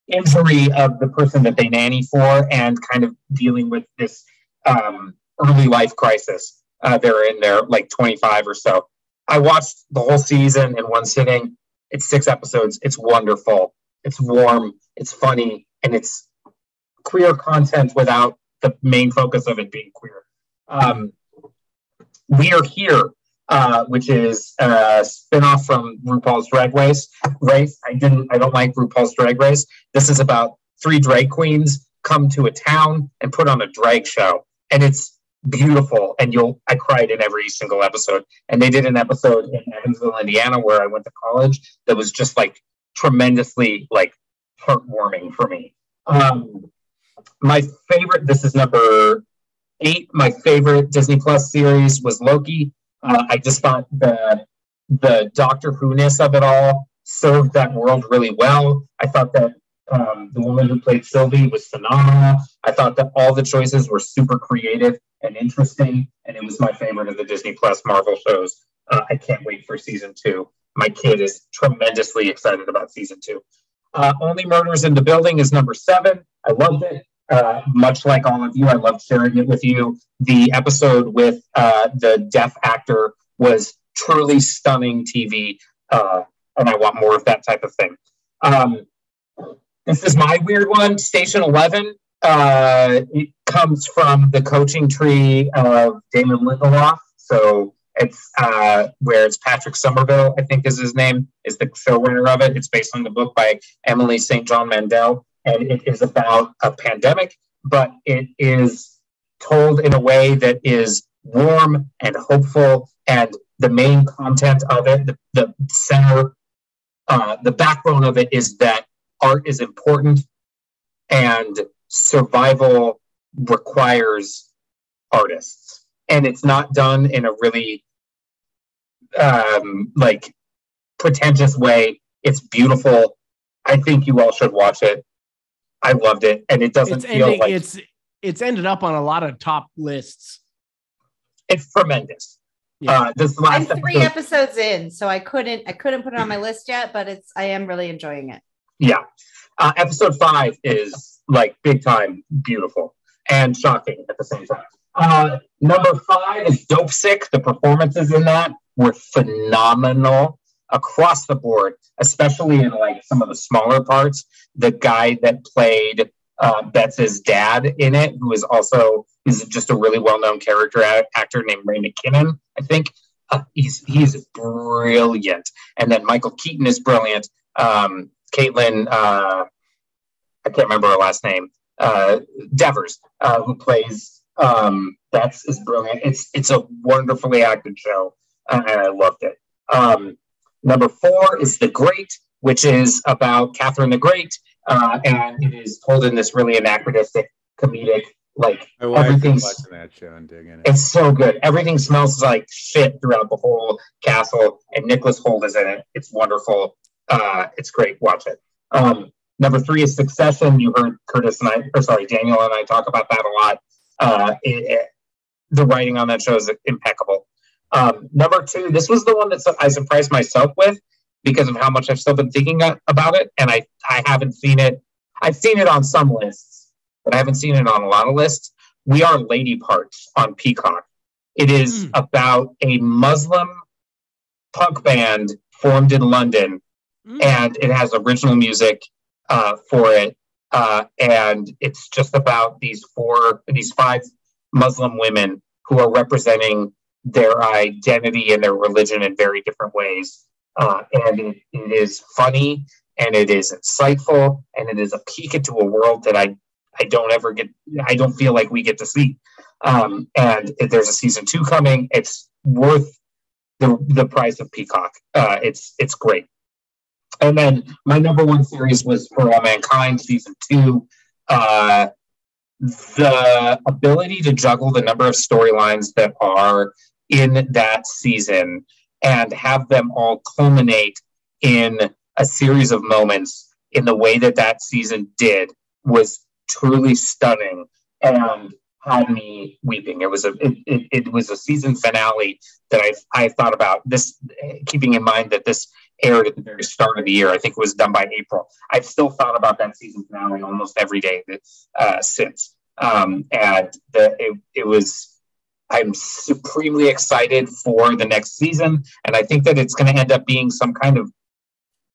injury of the person that they nanny for and kind of dealing with this um, early life crisis. Uh, they're in there like 25 or so. I watched the whole season in one sitting. It's six episodes. It's wonderful. It's warm, it's funny, and it's queer content without the main focus of it being queer. Um, we are here, uh, which is a spinoff from RuPaul's Drag Race. Race. I didn't. I don't like RuPaul's Drag Race. This is about three drag queens come to a town and put on a drag show, and it's beautiful. And you'll. I cried in every single episode. And they did an episode in Evansville, Indiana, where I went to college. That was just like tremendously like heartwarming for me. Um, my favorite. This is number eight. My favorite Disney Plus series was Loki. Uh, I just thought the the Doctor Who ness of it all served that world really well. I thought that um, the woman who played Sylvie was phenomenal. I thought that all the choices were super creative and interesting, and it was my favorite of the Disney Plus Marvel shows. Uh, I can't wait for season two. My kid is tremendously excited about season two. Uh, Only Murders in the Building is number seven. I loved it. Uh, much like all of you, I loved sharing it with you. The episode with uh, the deaf actor was truly stunning TV, uh, and I want more of that type of thing. Um, this is my weird one, Station Eleven. Uh, it comes from the coaching tree of Damon Lindelof. So it's uh, where it's Patrick Somerville, I think is his name, is the showrunner of it. It's based on the book by Emily St. John Mandel and it is about a pandemic, but it is told in a way that is warm and hopeful. And the main content of it, the, the center, uh, the backbone of it is that art is important and survival requires artists. And it's not done in a really um, like pretentious way. It's beautiful. I think you all should watch it. I loved it, and it doesn't It's feel ending. like It's it's ended up on a lot of top lists. it's tremendous. Yeah. Uh, this I'm three episode, episodes in, so I couldn't I couldn't put it on my list yet, but it's I am really enjoying it. yeah, uh, episode five is like big time beautiful and shocking at the same time. Uh, number five is Dopesick. The performances in that were phenomenal across the board, especially in like some of the smaller parts. The guy that played uh, Betts' dad in it, who is also is just a really well known character actor named Ray McKinnon, I think. Uh, he's he's brilliant, and then Michael Keaton is brilliant. Um, Kaitlyn, uh, I can't remember her last name. Uh, Devers, uh, who plays um, Betts, is brilliant. It's it's a wonderfully acted show, and I loved it. Um, number four is The Great, which is about Catherine the Great, uh, and it is told in this really anachronistic, comedic, like My wife is everything's watching that show and digging it. it's so good. Everything smells like shit throughout the whole castle, and Nicholas Hoult is in it. It's wonderful. Uh, it's great. Watch it. Um, number three is Succession. You heard Curtis and I, or sorry, Daniel and I talk about that a lot. Uh, it, it- the writing on that show is impeccable. Um, number two, this was the one that I surprised myself with because of how much I've still been thinking about it, and I I haven't seen it. I've seen it on some lists, but I haven't seen it on a lot of lists. We are Lady Parts on Peacock. It is Mm. about a Muslim punk band formed in London, Mm. and it has original music uh, for it. Uh, and it's just about these four, these five Muslim women who are representing their identity and their religion in very different ways. Uh, and it, it is funny and it is insightful and it is a peek into a world that I, I don't ever get, I don't feel like we get to see. Um, and if there's a season two coming. It's worth the, the price of Peacock. Uh, it's, it's great. And then my number one series was For All Mankind, season two. Uh, the ability to juggle the number of storylines that are in that season and have them all culminate in a series of moments in the way that that season did was truly stunning and had me weeping. It was a it, it, it was a season finale that I I thought about this, keeping in mind that this aired at the very start of the year. I think it was done by April. I've still thought about that season finale almost every day uh, since. Um, and the, it, it was, I'm supremely excited for the next season. And I think that it's going to end up being some kind of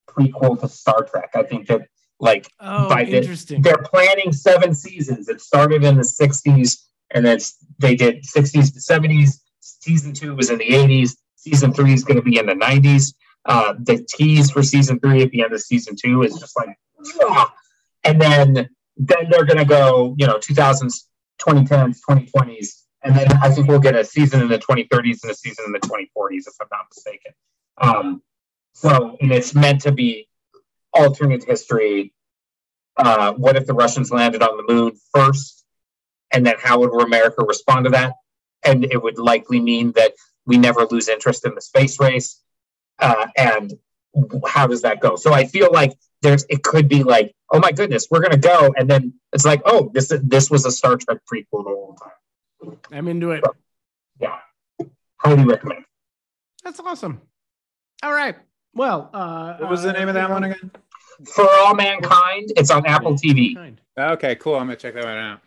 prequel to Star Trek. I think that Like Oh, By the- interesting. they're planning seven seasons. It started in the 60s and then they did 60s to 70s. Season two was in the 80s. Season three is going to be in the 90s. Uh, the tease for season three at the end of season two is just like, and then then they're to go, you know, 2000s, 2010s, 2020s, and then I think we'll get a season in the 2030s and a season in the 2040s, if I'm not mistaken. Um, so, and it's meant to be alternate history. Uh, what if the Russians landed on the moon first? And then how would America respond to that? And it would likely mean that we never lose interest in the space race. Uh, and how does that go? So I feel like there's it could be like, oh my goodness, we're gonna go, and then it's like, oh, this this was a Star Trek prequel the whole time. I'm into it. Yeah, highly recommend. That's awesome. All right. Well, uh, What was the name of that one again? For All Mankind, it's on Apple TV. Okay, cool. I'm gonna check that one out.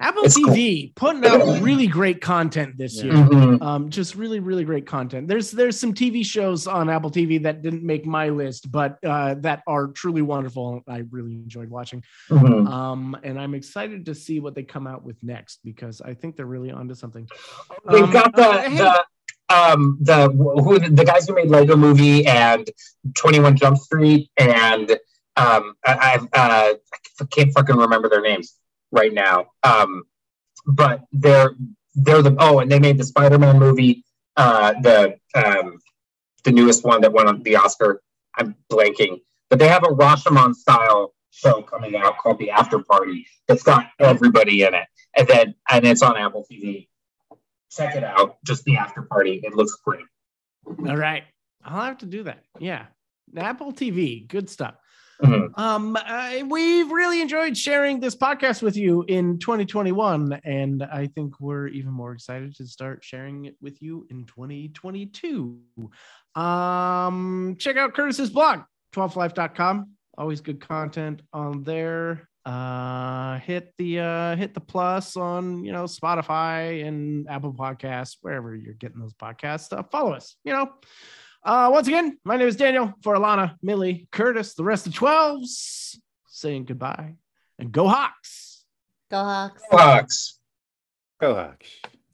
Apple It's cool. TV putting out really great content this Yeah. year. Mhm. Um, just really, really great content. There's there's some TV shows on Apple TV that didn't make my list, but uh, that are truly wonderful. I really enjoyed watching. Mhm. Um, and I'm excited to see what they come out with next because I think they're really onto something. They've Um, got the uh, hey. the um the who the guys who made Lego Movie and Twenty One Jump Street and um I, I uh I can't fucking remember their names right now. Um, but they're they're the oh and they made the Spider Man movie uh the um the newest one that won on the Oscar. I'm blanking, but they have a Rashomon style show coming out called The After Party that's got everybody in it, and then and it's on Apple TV check it out. Just the after party. It looks great. All right. I'll have to do that. Yeah. Apple TV, good stuff. Mhm. Um, I, we've really enjoyed sharing this podcast with you in 2021, and I think we're even more excited to start sharing it with you in 2022. Um, check out Curtis's blog, 12life.com. Always good content on there. Uh, hit the uh, hit the plus on you know Spotify and Apple Podcasts, wherever you're getting those podcasts. Uh, follow us. You know. Uh, once again, my name is Daniel for Alana, Millie, Curtis, the rest of 12s, saying goodbye and go Hawks. Go Hawks. Bucks. Go Hawks.